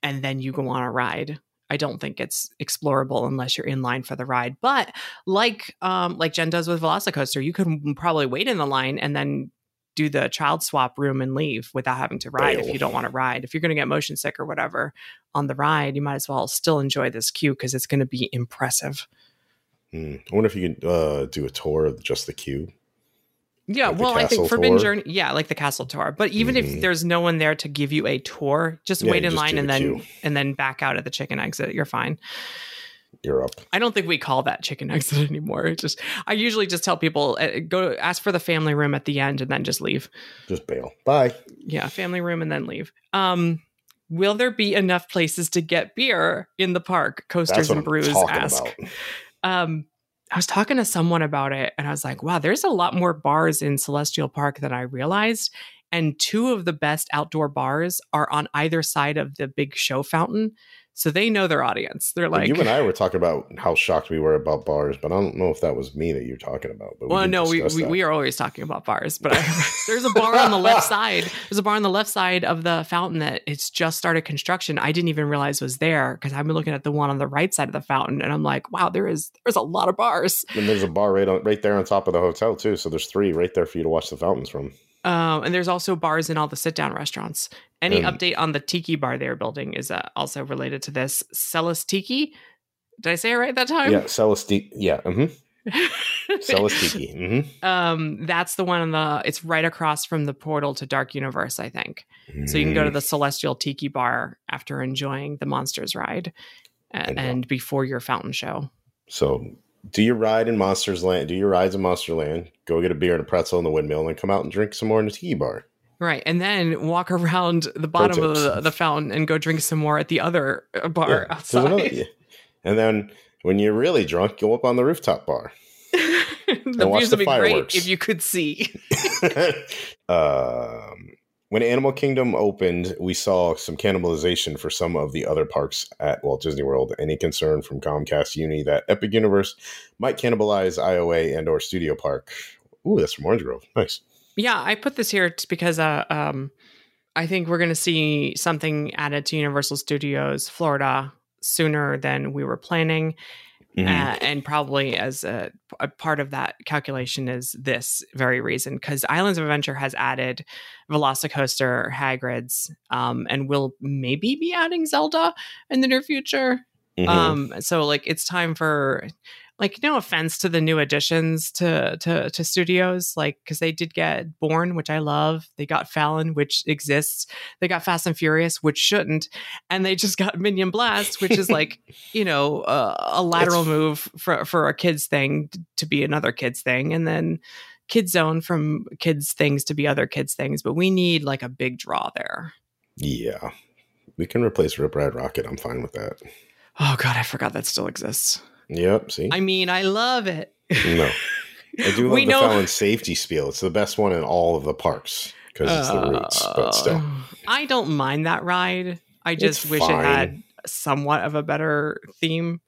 and then you go on a ride. I don't think it's explorable unless you're in line for the ride. But like um, like Jen does with Velocicoaster, you can probably wait in the line and then do the child swap room and leave without having to ride if you don't want to ride. If you're going to get motion sick or whatever on the ride, you might as well still enjoy this queue because it's going to be impressive. Hmm. I wonder if you could uh, do a tour of just the queue. Yeah, Like well, I think Forbidden tour? Journey, yeah, like the castle tour. But even Mhm. if there's no one there to give you a tour, just Yeah, wait in just line and the then queue. and then back out at the chicken exit. You're fine. You're. I don't think we call that chicken exit anymore. It just I usually just tell people uh, go ask for the family room at the end and then just leave. Just bail. Bye. Yeah, family room and then leave. Um, will there be enough places to get beer in the park? Coasters and Brews ask. Um, I was talking to someone about it and I was like, wow, there's a lot more bars in Celestial Park than I realized. And two of the best outdoor bars are on either side of the big show fountain. So they know their audience. They're like you and I were talking about how shocked we were about bars, but I don't know if that was me that you're talking about. But well, we no, we, we, we are always talking about bars. But I, there's a bar on the left side. There's a bar on the left side of the fountain that it's just started construction. I didn't even realize was there because I've been looking at the one on the right side of the fountain, and I'm like, wow, there is there's a lot of bars. And there's a bar right on right there on top of the hotel too. So there's three right there for you to watch the fountains from. Um, and there's also bars in all the sit down restaurants. Any update on the tiki bar they're building is uh, also related to this. Celestiki. Did I say it right that time? Yeah, Celestiki. Yeah. Mm-hmm. Celis Tiki. Mm-hmm. Um, that's the one on the. It's right across from the portal to Dark Universe, I think. Mm-hmm. So you can go to mm. the Celestial Tiki Bar after enjoying the Monsters ride, and, and before your fountain show. So do your ride in Monsters Land, do your rides in Monster Land, go get a beer and a pretzel in the windmill, and then come out and drink some more in the tiki bar. Right. And then walk around the bottom of the, the, fountain and go drink some more at the other uh, bar yeah, outside. Another, yeah. And then when you're really drunk, go up on the rooftop bar. the views would be fireworks. great if you could see. um, when Animal Kingdom opened, we saw some cannibalization for some of the other parks at Walt Disney World. Any concern from Comcast Uni that Epic Universe might cannibalize IOA and or Studio Park? Ooh, that's from Orange Grove. Nice. Yeah, I put this here because uh, um, I think we're going to see something added to Universal Studios Florida sooner than we were planning. Mm-hmm. Uh, and probably as a, a, part of that calculation is this very reason because Islands of Adventure has added Velocicoaster, Hagrid's, um, and will maybe be adding Zelda in the near future. Mm-hmm. Um, so like it's time for like no offense to the new additions to to to studios like because they did get Bourne which i love. They got Fallon which exists. They got fast and furious which shouldn't. And they just got minion blast which is like you know uh, a lateral it's... move for for a kids thing to be another kids thing. And then kids zone from kids things to be other kids things. But we need like a big draw there. Yeah. We can replace Rip Ride Rockit. I'm fine with that. Oh god i forgot that still exists Yep. See. I mean, I love it. No, I do love we the know- Fallon safety spiel. It's the best one in all of the parks because it's the roots. But still, uh, I don't mind that ride. I just it's wish fine. it had somewhat of a better theme.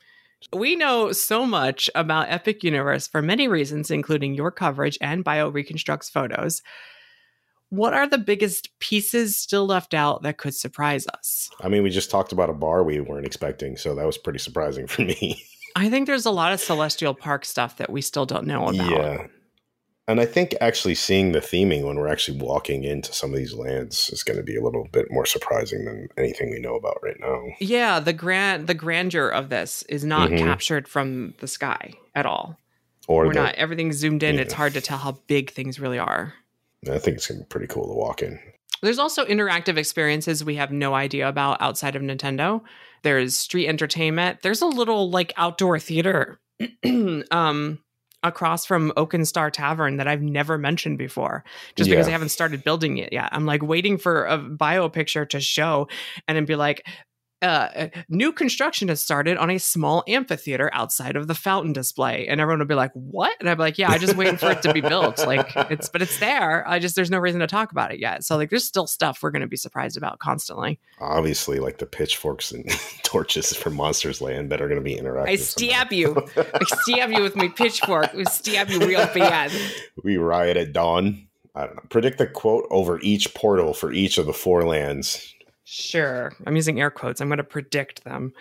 We know so much about Epic Universe for many reasons, including your coverage and Bio Reconstructs photos. What are the biggest pieces still left out that could surprise us? I mean, we just talked about a bar we weren't expecting, so that was pretty surprising for me. I think there's a lot of Celestial Park stuff that we still don't know about. Yeah. And I think actually seeing the theming when we're actually walking into some of these lands is going to be a little bit more surprising than anything we know about right now. Yeah, the grand the grandeur of this is not mm-hmm. captured from the sky at all. Or we're the, not everything's zoomed in. Yeah. It's hard to tell how big things really are. I think it's going to be pretty cool to walk in. There's also interactive experiences we have no idea about outside of Nintendo. There's street entertainment. There's a little like outdoor theater um, across from Oaken Star Tavern that I've never mentioned before, just yeah. because I haven't started building it yet. I'm like waiting for a bio picture to show and then be like, uh, new construction has started on a small amphitheater outside of the fountain display, and everyone would be like, "What?" And I'd be like, "Yeah, I just waiting for it to be built. Like it's, but it's there. I just there's no reason to talk about it yet. So like, there's still stuff we're going to be surprised about constantly. Obviously, like the pitchforks and torches from Monsters Land that are going to be interactive. I stab you. I stab you with my pitchfork. We stab you real bad. We riot at dawn. I don't know. Predict the quote over each portal for each of the four lands. Sure. I'm using air quotes. I'm going to predict them.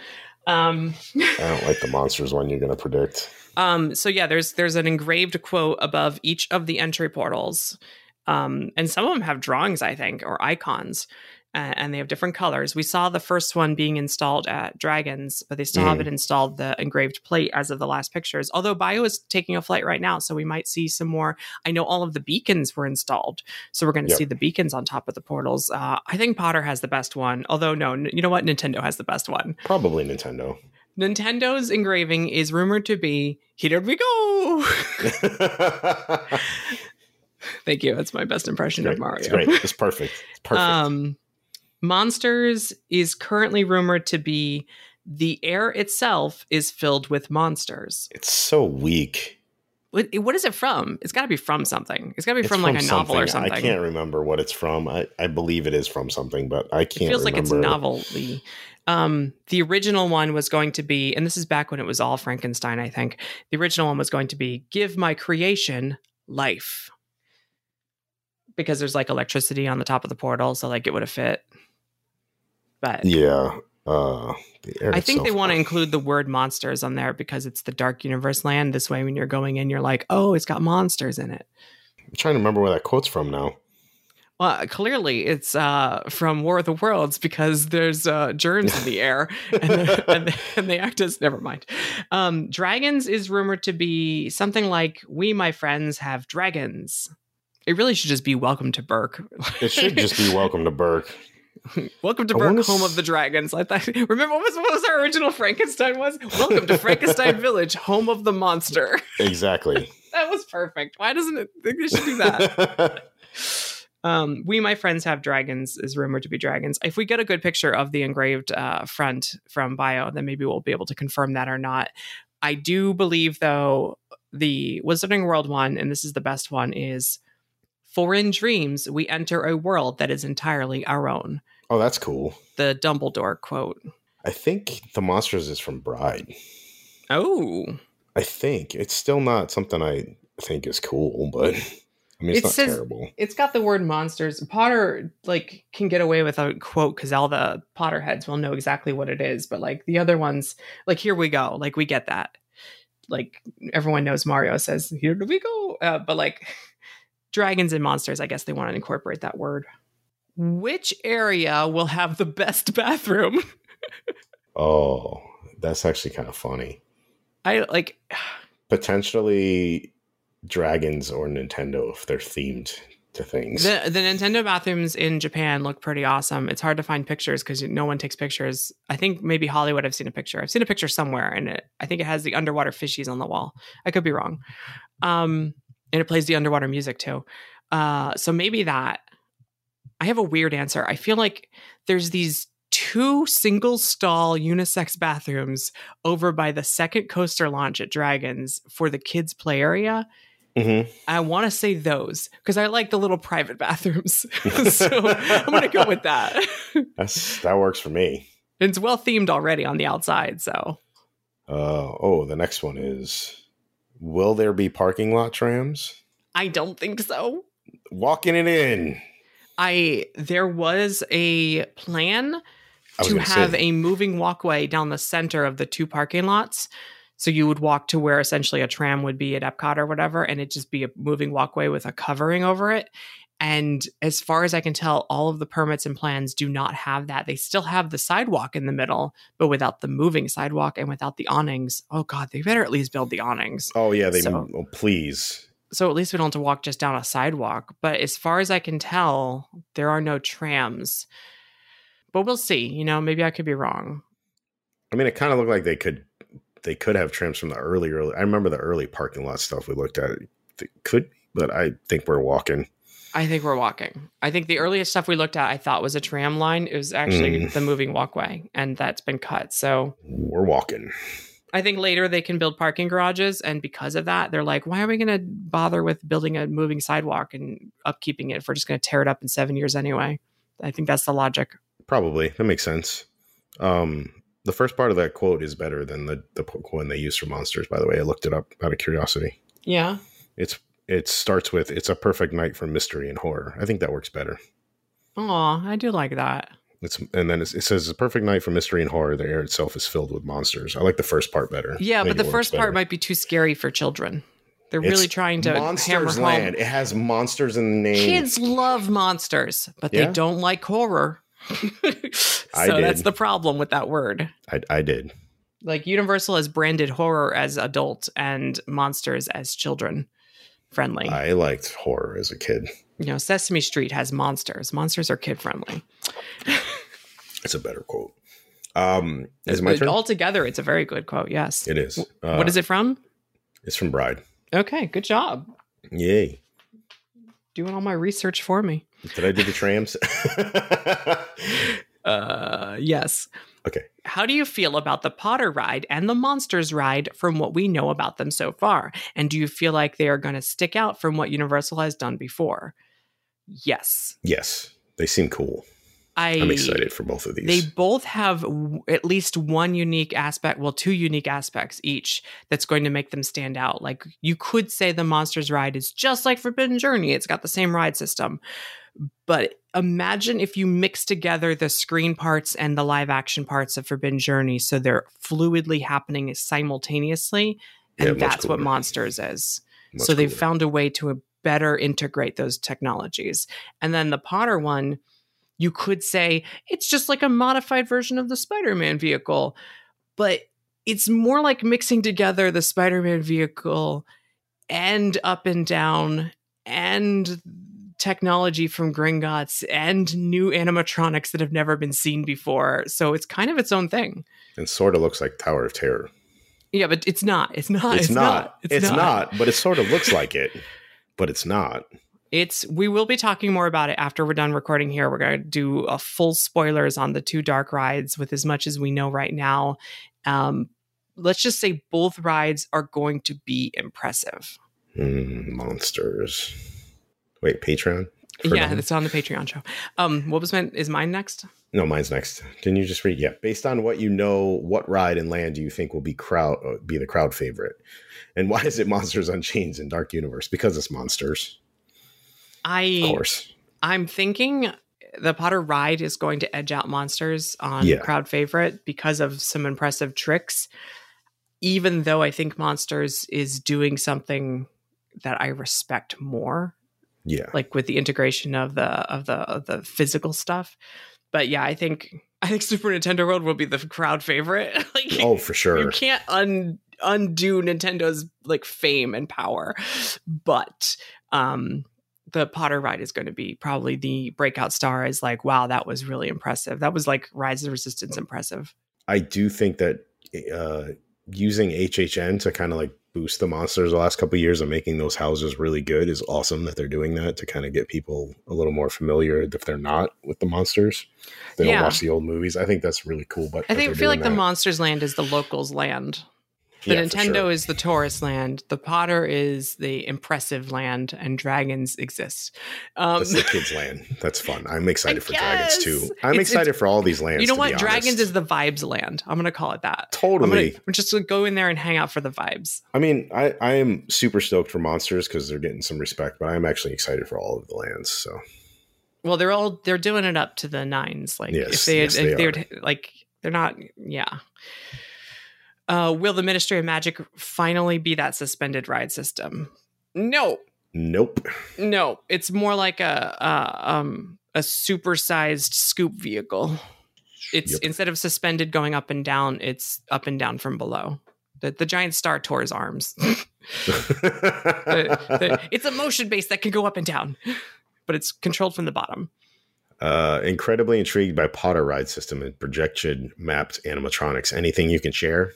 Um, I don't like the monsters one you're going to predict. Um, so yeah, there's there's an engraved quote above each of the entry portals, um, and some of them have drawings, I think, or icons uh, and they have different colors. We saw the first one being installed at Dragons, but they still mm. haven't installed the engraved plate as of the last pictures. Although Bio is taking a flight right now, so we might see some more. I know all of the beacons were installed, so we're going to yep. see the beacons on top of the portals. Uh, I think Potter has the best one. Although no, you know what, Nintendo has the best one. Probably Nintendo. Nintendo's engraving is rumored to be here we go. Thank you. That's my best impression of Mario. It's great. It's perfect. It's perfect. Um, Monsters is currently rumored to be the air itself is filled with monsters. it's so weak. What, what is it from? It's got to be from something. It's got to be It's from like a novel or something. I can't remember what it's from. I, I believe it is from something, but I can't. It feels like it's remember. novelty. Um, the original one was going to be, and this is back when it was all Frankenstein, I think. The original one was going to be "Give my creation life," because there's like electricity on the top of the portal, so like it would have fit. But Yeah. Uh, the I think they want to include the word monsters on there because it's the Dark Universe land. This way, when you're going in, you're like, oh, it's got monsters in it. I'm trying to remember where that quote's from now. Well, clearly it's uh, from War of the Worlds because there's uh, germs in the air and, and, the, and they act as never mind. Um, dragons is rumored to be something like "We, my friends, have dragons." It really should just be "Welcome to Berk." It should just be Welcome to Berk. Welcome to Berk, home s- of the dragons. I thought. Remember what was what was our original Frankenstein was? Welcome to Frankenstein Village, home of the monster. Exactly. that was perfect. Why doesn't it think they should do that? um, we, my friends, have dragons is rumored to be dragons. If we get a good picture of the engraved uh, front from Bio, then maybe we'll be able to confirm that or not. I do believe, though, the Wizarding World one, and this is the best one, is for in dreams we enter a world that is entirely our own. oh, that's cool. The Dumbledore quote. I think the monsters is from Bride. Oh, I think it's still not something I think is cool, but I mean, it's It not says- terrible. it's got the word monsters. Potter like can get away with a quote because all the Potter heads will know exactly what it is, but like the other ones, like here we go, like we get that. Like everyone knows Mario says, "Here we go," uh, but like dragons and monsters, I guess they want to incorporate that word. Which area will have the best bathroom? Oh, that's actually kind of funny. I like. Potentially dragons or Nintendo if they're themed to things. The the Nintendo bathrooms in Japan look pretty awesome. It's hard to find pictures because no one takes pictures. I think maybe Hollywood. I've seen a picture. I've seen a picture somewhere, and it, I think it has the underwater fishies on the wall. I could be wrong. Um, and it plays the underwater music too. Uh, so maybe that. I have a weird answer. I feel like there's these two single stall unisex bathrooms over by the second coaster launch at Dragons for the kids play area. Mhm. I want to say those because I like the little private bathrooms. so I'm going to go with that. That's that works for me. it's well themed already on the outside. So Uh, oh, the next one is Will there be parking lot trams? I don't think so. Walking it in. I there was a plan was to have a moving walkway down the center of the two parking lots. So you would walk to where essentially a tram would be at Epcot or whatever, and it'd just be a moving walkway with a covering over it. And as far as I can tell, all of the permits and plans do not have that. They still have the sidewalk in the middle, but without the moving sidewalk and without the awnings. Oh God, they better at least build the awnings. Oh yeah, they So- oh, please. So at least we don't have to walk just down a sidewalk. But as far as I can tell, there are no trams. But we'll see. You know, maybe I could be wrong. I mean, it kind of looked like they could they could have trams from the early early. I remember the early parking lot stuff we looked at. It could, but I think we're walking. I think we're walking. I think the earliest stuff we looked at, I thought was a tram line. It was actually Mm. the moving walkway, and that's been cut. So We're walking. I think later they can build parking garages, and because of that, they're like, why are we going to bother with building a moving sidewalk and upkeeping it if we're just going to tear it up in seven years anyway? I think that's the logic. Probably that makes sense. Um, the first part of that quote is better than the the one they used for monsters. By the way, I looked it up out of curiosity. Yeah. It's it starts with "It's a perfect night for mystery and horror." I think that works better. Oh, I do like that. It's and then it's, it says "It's a perfect night for mystery and horror." The air itself is filled with monsters. I like the first part better. Yeah, but the first part better. might be too scary for children. They're It's really trying to hammer Monsters home. Land. It has monsters in the name. Kids love monsters, but Yeah? they don't like horror. so that's the problem with that word. I, I did. Like Universal has branded horror as adult and monsters as children friendly. I liked horror as a kid. you know, Sesame Street has monsters. Monsters are kid friendly. It's a better quote. Um, is it my turn? Altogether, it's a very good quote. Yes. It is. Uh, what is it from? It's from Bride. Okay, good job. Yay. Doing all my research for me. Did I do the trams? Uh, yes. Okay. How do you feel about the Potter ride and the Monsters ride from what we know about them so far? And do you feel like they are going to stick out from what Universal has done before? Yes. Yes. They seem cool. I, I'm excited for both of these. They both have w- at least one unique aspect, well, two unique aspects each that's going to make them stand out. Like you could say the Monsters ride is just like Forbidden Journey, it's got the same ride system. But imagine if you mix together the screen parts and the live action parts of Forbidden Journey so they're fluidly happening simultaneously. And Yeah, that's what. Monsters is. Much so they've cooler. found a way to uh, better integrate those technologies. And then the Potter one, you could say it's just like a modified version of the Spider-Man vehicle, but it's more like mixing together the Spider-Man vehicle and up and down and technology from Gringotts and new animatronics that have never been seen before. So it's kind of its own thing. and sort of looks like Tower of Terror. Yeah, but it's not. It's not. It's, not. It's, not. But it sort of looks like it. But it's not. It's we will be talking more about it after we're done recording here. We're going to do a full spoilers on the two dark rides with as much as we know right now. Um, let's just say both rides are going to be impressive. Mm, monsters. Wait, Patreon? Yeah, them? it's on the Patreon show. Um, what was my is mine next? No, mine's next. Didn't you just read? Yeah. Based on what you know, what ride and land do you think will be crowd uh, be the crowd favorite? And why is it Monsters Unchained in Dark Universe? Because it's monsters, I of course. I'm thinking the Potter ride is going to edge out monsters on Yeah. crowd favorite because of some impressive tricks. Even though I think monsters is doing something that I respect more, Yeah. like with the integration of the of the of the physical stuff. But yeah, I think I think Super Nintendo World will be the crowd favorite. like Oh, for sure you can't un, undo Nintendo's like fame and power. But um the Potter ride is going to be probably the breakout star is like, wow, that was really impressive. That was like Rise of Resistance impressive. I do think that uh, using HHN to kind of like boost the monsters the last couple of years and making those houses really good is awesome that they're doing that to kind of get people a little more familiar if they're not with the monsters. They Yeah. don't watch the old movies. I think that's really cool. But I think feel like doing the. Monsters Land is the locals land. The Yeah, Nintendo sure. is the tourist land. The Potter is the impressive land, and dragons exist. Um, That's the kids' land. That's fun. I'm excited for dragons too. I'm It's- excited for all these lands. you know to what? Dragons is the vibes land. I'm gonna call it that. Totally. I'm gonna just go in there and hang out for the vibes. I mean, I, I am super stoked for monsters because they're getting some respect, but I'm actually excited for all of the lands. So Well, they're all they're doing it up to the nines. Like Yes, if they yes, if they they would like they're not yeah. Uh, will the Ministry of Magic finally be that suspended ride system? No, nope. no. It's more like a, a um a supersized scoop vehicle. It's Yep. instead of suspended going up and down, it's up and down from below. The the giant star tours arms. The- the- it's a motion base that can go up and down, but it's controlled from the bottom. uh, incredibly intrigued by Potter ride system and projection mapped animatronics. Anything you can share?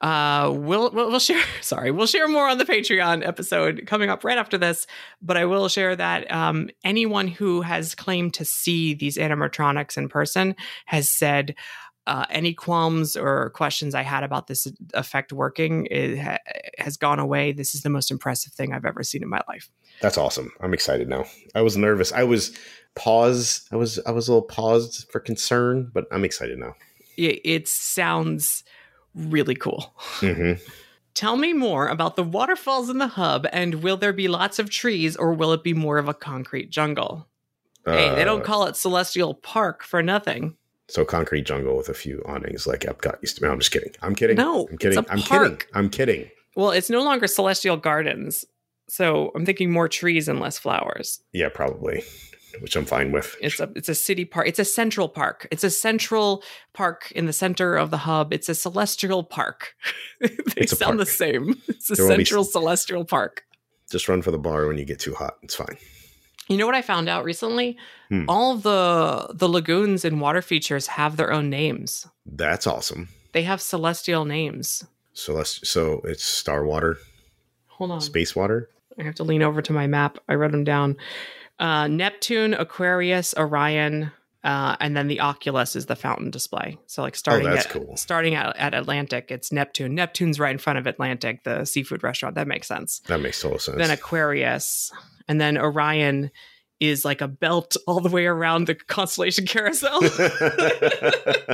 Uh, we'll, we'll we'll share. Sorry, we'll share more on the Patreon episode coming up right after this. But I will share that um, anyone who has claimed to see these animatronics in person has said uh, any qualms or questions I had about this effect working it ha- has gone away. This is the most impressive thing I've ever seen in my life. That's awesome. I'm excited now. I was nervous. I was paused. I was I was a little paused for concern, but I'm excited now. It, it sounds really cool. hmm Tell me more about the waterfalls in the hub, and will there be lots of trees, or will it be more of a concrete jungle? Hey, they don't Uh, call it Celestial Park for nothing. so concrete jungle with a few awnings like Epcot used to. No, I'm just kidding. I'm kidding. No, I'm kidding. I'm kidding. I'm kidding. Well, it's no longer Celestial Gardens, so I'm thinking more trees and less flowers. Yeah, probably. Which I'm fine with. It's a it's a city park. It's a central park. It's a central park in the center of the hub. It's a celestial park. they It's sound park. the same. It's a There will be- central celestial park. Just run for the bar when you get too hot. It's fine. You know what I found out recently? Hmm. All the the lagoons and water features have their own names. That's awesome. They have celestial names. So let's so it's star water, Hold on. space water. I have to lean over to my map. I wrote them down. Uh, Neptune, Aquarius, Orion, uh, and then the Oculus is the fountain display. So like starting Oh, at, cool. starting at, at Atlantic, it's Neptune. Neptune's right in front of Atlantic, the seafood restaurant. That makes sense. That makes total sense. Then Aquarius, and then Orion is like a belt all the way around the constellation carousel.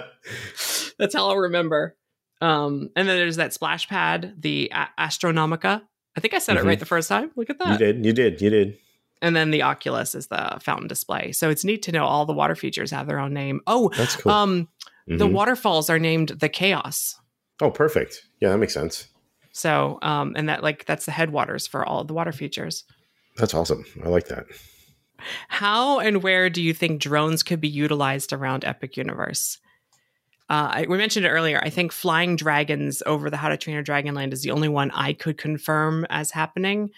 That's how I'll remember. Um, and then there's that splash pad, the A- Astronomica. I think I said Mhm. it right the first time. Look at that. you did. You did. You did. And then the Oculus is the fountain display. So it's neat to know all the water features have their own name. Oh, That's cool. um, the Mhm. waterfalls are named the Chaos. oh, perfect. Yeah, that makes sense. So, um, and that like that's the headwaters for all the water features. That's awesome. I like that. How and where do you think drones could be utilized around Epic Universe? Uh, I, we mentioned it earlier. I think flying dragons over the How to Train Your Dragon Land is the only one I could confirm as happening,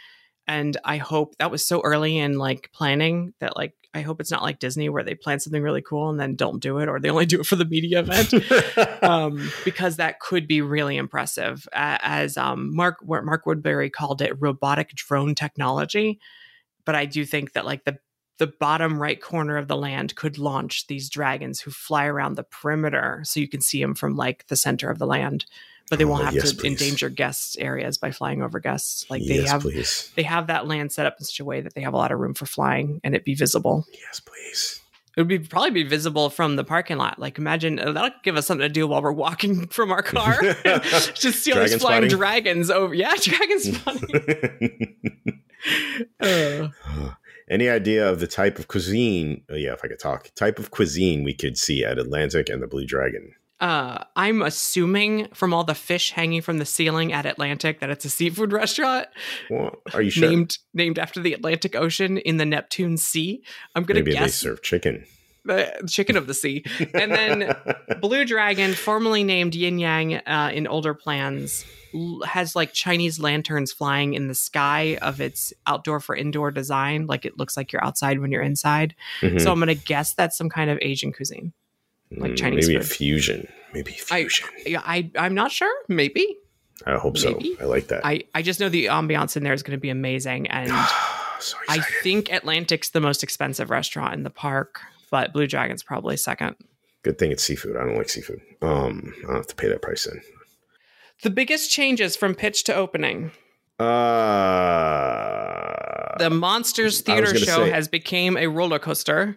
and I hope that was so early in like planning that like I hope it's not like Disney where they plan something really cool and then don't do it, or they only do it for the media event. um, because that could be really impressive. As um, Mark what Mark Woodbury called it, robotic drone technology. But I do think that like the the bottom right corner of the land could launch these dragons who fly around the perimeter, so you can see them from like the center of the land. But they Oh, won't have yes, to please. endanger guests areas by flying over guests. Like they yes, have please. they have that land set up in such a way that they have a lot of room for flying and it be visible Yes, please. it would be probably be visible from the parking lot. Like imagine uh, that'll give us something to do while we're walking from our car. Just see all these flying spotting? dragons over. Yeah, dragon spotting. Uh, Any idea of the type of cuisine? Oh, yeah, if I could talk, type of cuisine we could see at Atlantic and the Blue Dragon. Uh, I'm assuming from all the fish hanging from the ceiling at Atlantic that it's a seafood restaurant Well, are you sure? named named after the Atlantic Ocean in the Neptune Sea. I'm gonna Maybe they guess serve chicken. the chicken of the sea. And then Blue Dragon, formerly named Yin Yang uh, in older plans, l- has like Chinese lanterns flying in the sky of its outdoor for indoor design. Like it looks like you're outside when you're inside. Mhm. So I'm going to guess that's some kind of Asian cuisine. Like Mm, Chinese maybe a food. fusion. Maybe I- fusion. Yeah, I, I'm not sure. Maybe. I, hope maybe. so. I like that. I, I just know the ambiance in there is going to be amazing. And so I think Atlantic's the most expensive restaurant in the park, but Blue Dragon's probably second. Good thing it's seafood. I don't like seafood. Um, I don't have to pay that price then. The biggest changes from pitch to opening. Uh, the Monsters Theater show say- has became a roller coaster.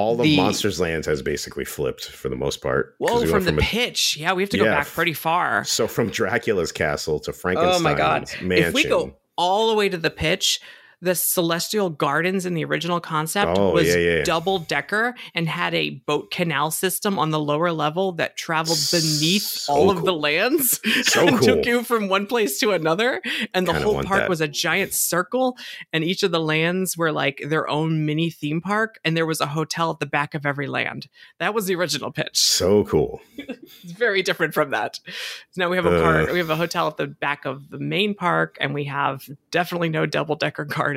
All the, the- Monsters Lands has basically flipped for the most part. Well, we from went the a- pitch. Yeah, we have to go back pretty far. So from Dracula's castle to Frankenstein's Oh my god. mansion. If we go all the way to the pitch, the Celestial Gardens in the original concept Oh, was yeah, yeah, double decker and had a boat canal system on the lower level that traveled beneath So all of the lands So and took you from one place to another. And the Kinda whole park that. was a giant circle, and each of the lands were like their own mini theme park, and there was a hotel at the back of every land. That was the original pitch. so cool. It's very different from that. So now we have a Uh. park, we have a hotel at the back of the main park, and we have definitely no double decker gardens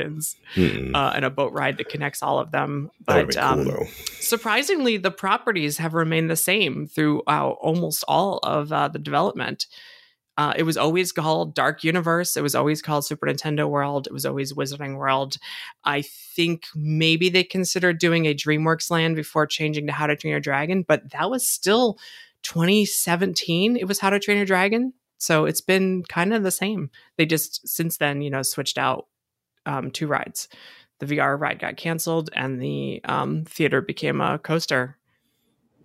Mm-mm. uh, and a boat ride that connects all of them. But cool um, surprisingly, the properties have remained the same throughout almost all of uh, the development. Uh, it was always called Dark Universe. It was always called Super Nintendo World. It was always Wizarding World. I think maybe they considered doing a DreamWorks land before changing to How to Train Your Dragon, but that was still 2017. It was How to Train Your Dragon. So it's been kind of the same. They just since then, you know, switched out um, two rides. The VR ride got canceled, and the um, theater became a coaster.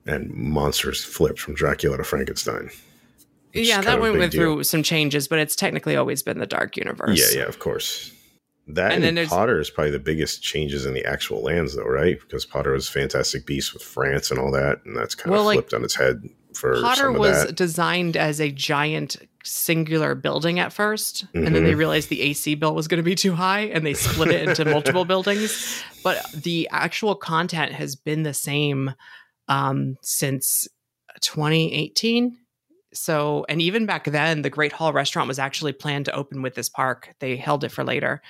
And monsters flipped from Dracula to Frankenstein. Yeah, that one went deal. through some changes, but it's technically always been the dark universe. Yeah, yeah, of course. That And and, then Potter is probably the biggest changes in the actual lands, though, right? Because Potter was Fantastic Beasts with France and all that, and that's kind Well, of like, flipped on its head for Potter was that. designed as a giant singular building at 1st and then they Mhm. realized the AC bill was going to be too high, and they split it into multiple buildings. But the actual content has been the same um, since 2018. So, and even back then, the Great Hall restaurant was actually planned to open with this park. They held it for later.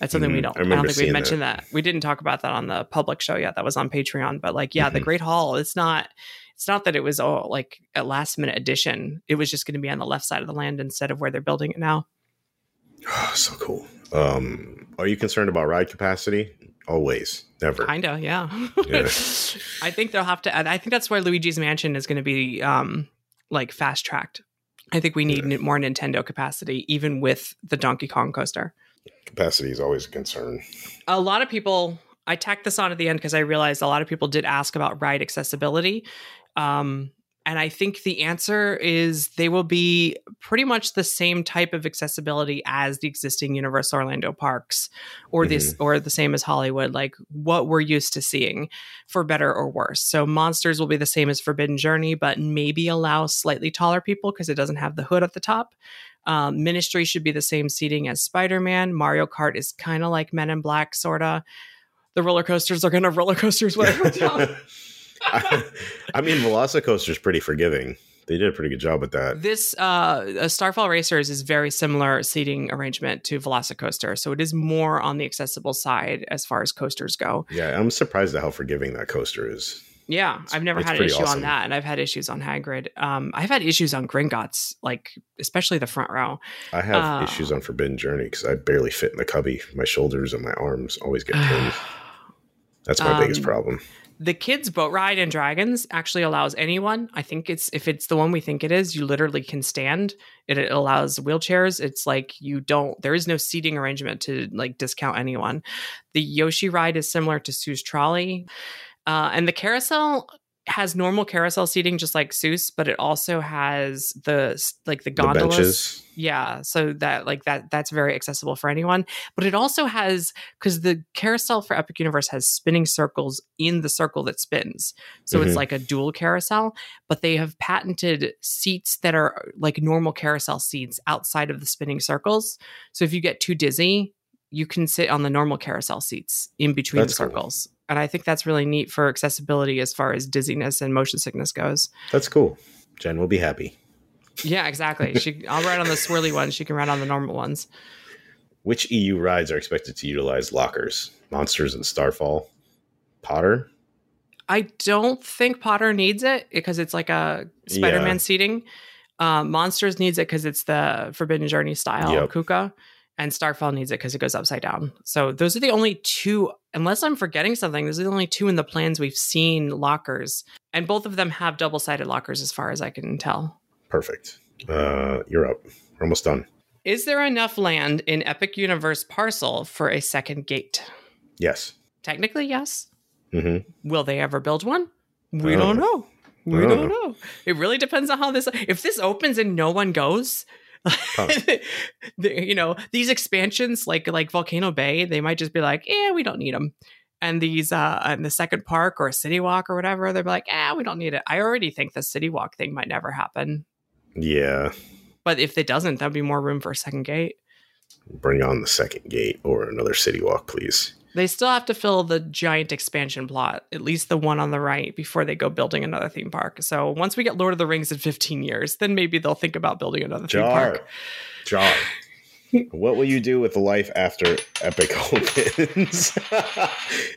That's something we Mhm. don't. I I, don't think we mentioned that. We didn't talk about that on the public show yet. That was on Patreon. But like, yeah, the Mhm. Great Hall. It's not. It's not that it was all like a last minute addition. It was just going to be on the left side of the land instead of where they're building it now. Oh, so cool. Um, are you concerned about ride capacity? Always, never. Kinda, yeah. Yeah. I think they'll have to. I think that's where Luigi's Mansion is going to be um like fast tracked. I think we need more Nintendo capacity, even with the Donkey Kong coaster. capacity is always a concern. a lot of people i tacked this on at the end because i realized a lot of people did ask about ride accessibility um, and i think the answer is they will be pretty much the same type of accessibility as the existing universal orlando parks or this or the same as hollywood like what we're used to seeing for better or worse so monsters will be the same as forbidden journey but maybe allow slightly taller people because it doesn't have the hood at the top um, Ministry should be the same seating as Spider Man. Mario Kart is kind of like Men in Black, sort of. The roller coasters are going to roller coasters whatever. I, I mean, Velocicoaster is pretty forgiving. They did a pretty good job with that. this uh, Starfall Racers is very similar seating arrangement to Velocicoaster, so it is more on the accessible side as far as coasters go. Yeah, I'm surprised at how forgiving that coaster is. Yeah, I've never it's had an issue awesome. on that, and I've had issues on Hagrid. Um, I've had issues on Gringotts, like especially the front row. I have Uh. issues on Forbidden Journey because I barely fit in the cubby. My shoulders and my arms always get pinned. That's my biggest Um, problem. The kids boat ride in dragons actually allows anyone. I think it's if it's the one we think it is you literally can stand. It, it allows wheelchairs. It's like you don't there is no seating arrangement to like discount anyone. The yoshi ride is similar to Seuss trolley. Uh, and the carousel has normal carousel seating just like Seuss, but it also has the like the The gondolas benches. yeah so that like that that's very accessible for anyone but it also has because the carousel for epic universe has spinning circles in the circle that spins so it's Mhm. like a dual carousel but they have patented seats that are like normal carousel seats outside of the spinning circles so if you get too dizzy you can sit on the normal carousel seats in between That's the cool. And i think that's really neat for accessibility as far as dizziness and motion sickness goes That's cool. Jen will be happy. yeah, exactly. She, I'll ride on the swirly ones. She can ride on the normal ones. Which EU rides are expected to utilize lockers? Monsters and Starfall. Potter. I don't think Potter needs it because it's like a Spider-Man Yeah. seating. Um, Monsters needs it because it's the Forbidden Journey style Yep. Kuka, and Starfall needs it because it goes upside down. So those are the only two. Unless I'm forgetting something, those are the only two in the plans we've seen lockers, and both of them have double-sided lockers, as far as I can tell. Perfect. Uh, you're up. We're almost done. Is there enough land in Epic Universe parcel for a second gate? Yes. Technically, yes. hmm Will they ever build one? We Oh. don't know. We Oh. don't know. It really depends on how this. If this opens and no one goes, you know, these expansions like like Volcano Bay, they might just be like, "Yeah, we don't need them." And these, uh, and the second park or a City Walk or whatever, they're like, "Ah, we don't need it." I already think the City Walk thing might never happen. Yeah. But if it doesn't, that'd be more room for a second gate. Bring on the second gate or another city walk, please. They still have to fill the giant expansion plot, at least the one on the right, before they go building another theme park. So once we get Lord of the Rings in 15 years, then maybe they'll think about building another theme park. Jar. what will you do with the life after Epic opens?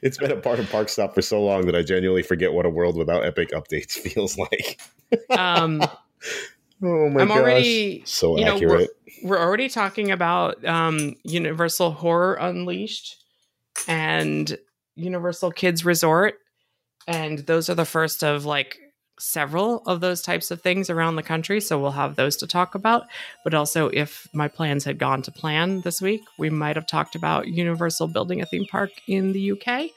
it's been a part of Park Stop for so long that I genuinely forget what a world without Epic updates feels like. Um, Oh my I'm gosh. already- so you know, accurate. we're already talking about um, Universal Horror Unleashed and Universal Kids Resort. And those are the first of like several of those types of things around the country. So we'll have those to talk about. But also, if my plans had gone to plan this week, we might have talked about Universal building a theme park in the UK.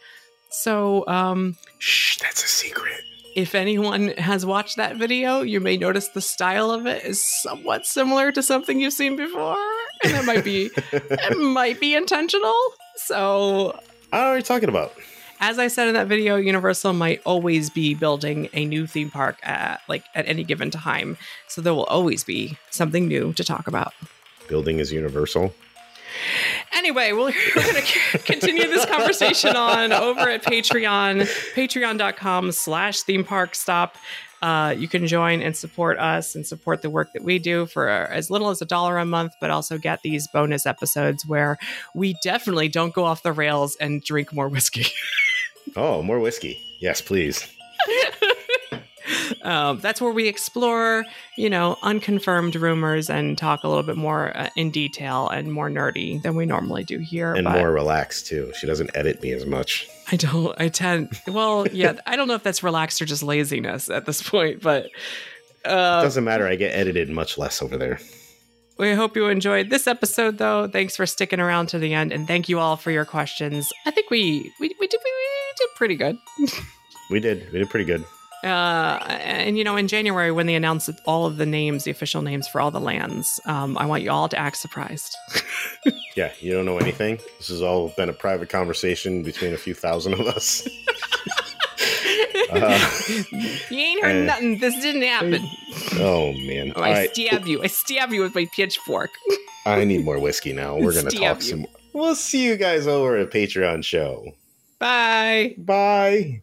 So, um, Shh, that's a secret. if anyone has watched that video, you may notice the style of it is somewhat similar to something you've seen before, and it might be it might be intentional. So, I don't know what you're talking about. as I said in that video, Universal might always be building a new theme park at like at any given time. So there will always be something new to talk about. Building is universal. Anyway, we're, we're going to continue this conversation on over at Patreon, patreon.com slash theme park stop. Uh, you can join and support us and support the work that we do for as little as a dollar a month, but also get these bonus episodes where we definitely don't go off the rails and drink more whiskey. oh, more whiskey. Yes, please. Um, that's where we explore, you know, unconfirmed rumors and talk a little bit more uh, in detail and more nerdy than we normally do here. And more relaxed too. She doesn't edit me as much. I don't. I tend. Well, yeah. I don't know if that's relaxed or just laziness at this point, but uh, doesn't matter. I get edited much less over there. We hope you enjoyed this episode, though. Thanks for sticking around to the end, and thank you all for your questions. I think we we we did we did pretty good. we did. We did pretty good. Uh, and you know, in January when they announced all of the names, the official names for all the lands, um, I want you all to act surprised. yeah, you don't know anything. This has all been a private conversation between a few thousand of us. uh, you ain't heard and, nothing. This didn't happen. Oh man! Oh, I right. stab you. I stab you with my pitchfork. I need more whiskey now. We're gonna talk you. some. We'll see you guys over at Patreon show. Bye. Bye.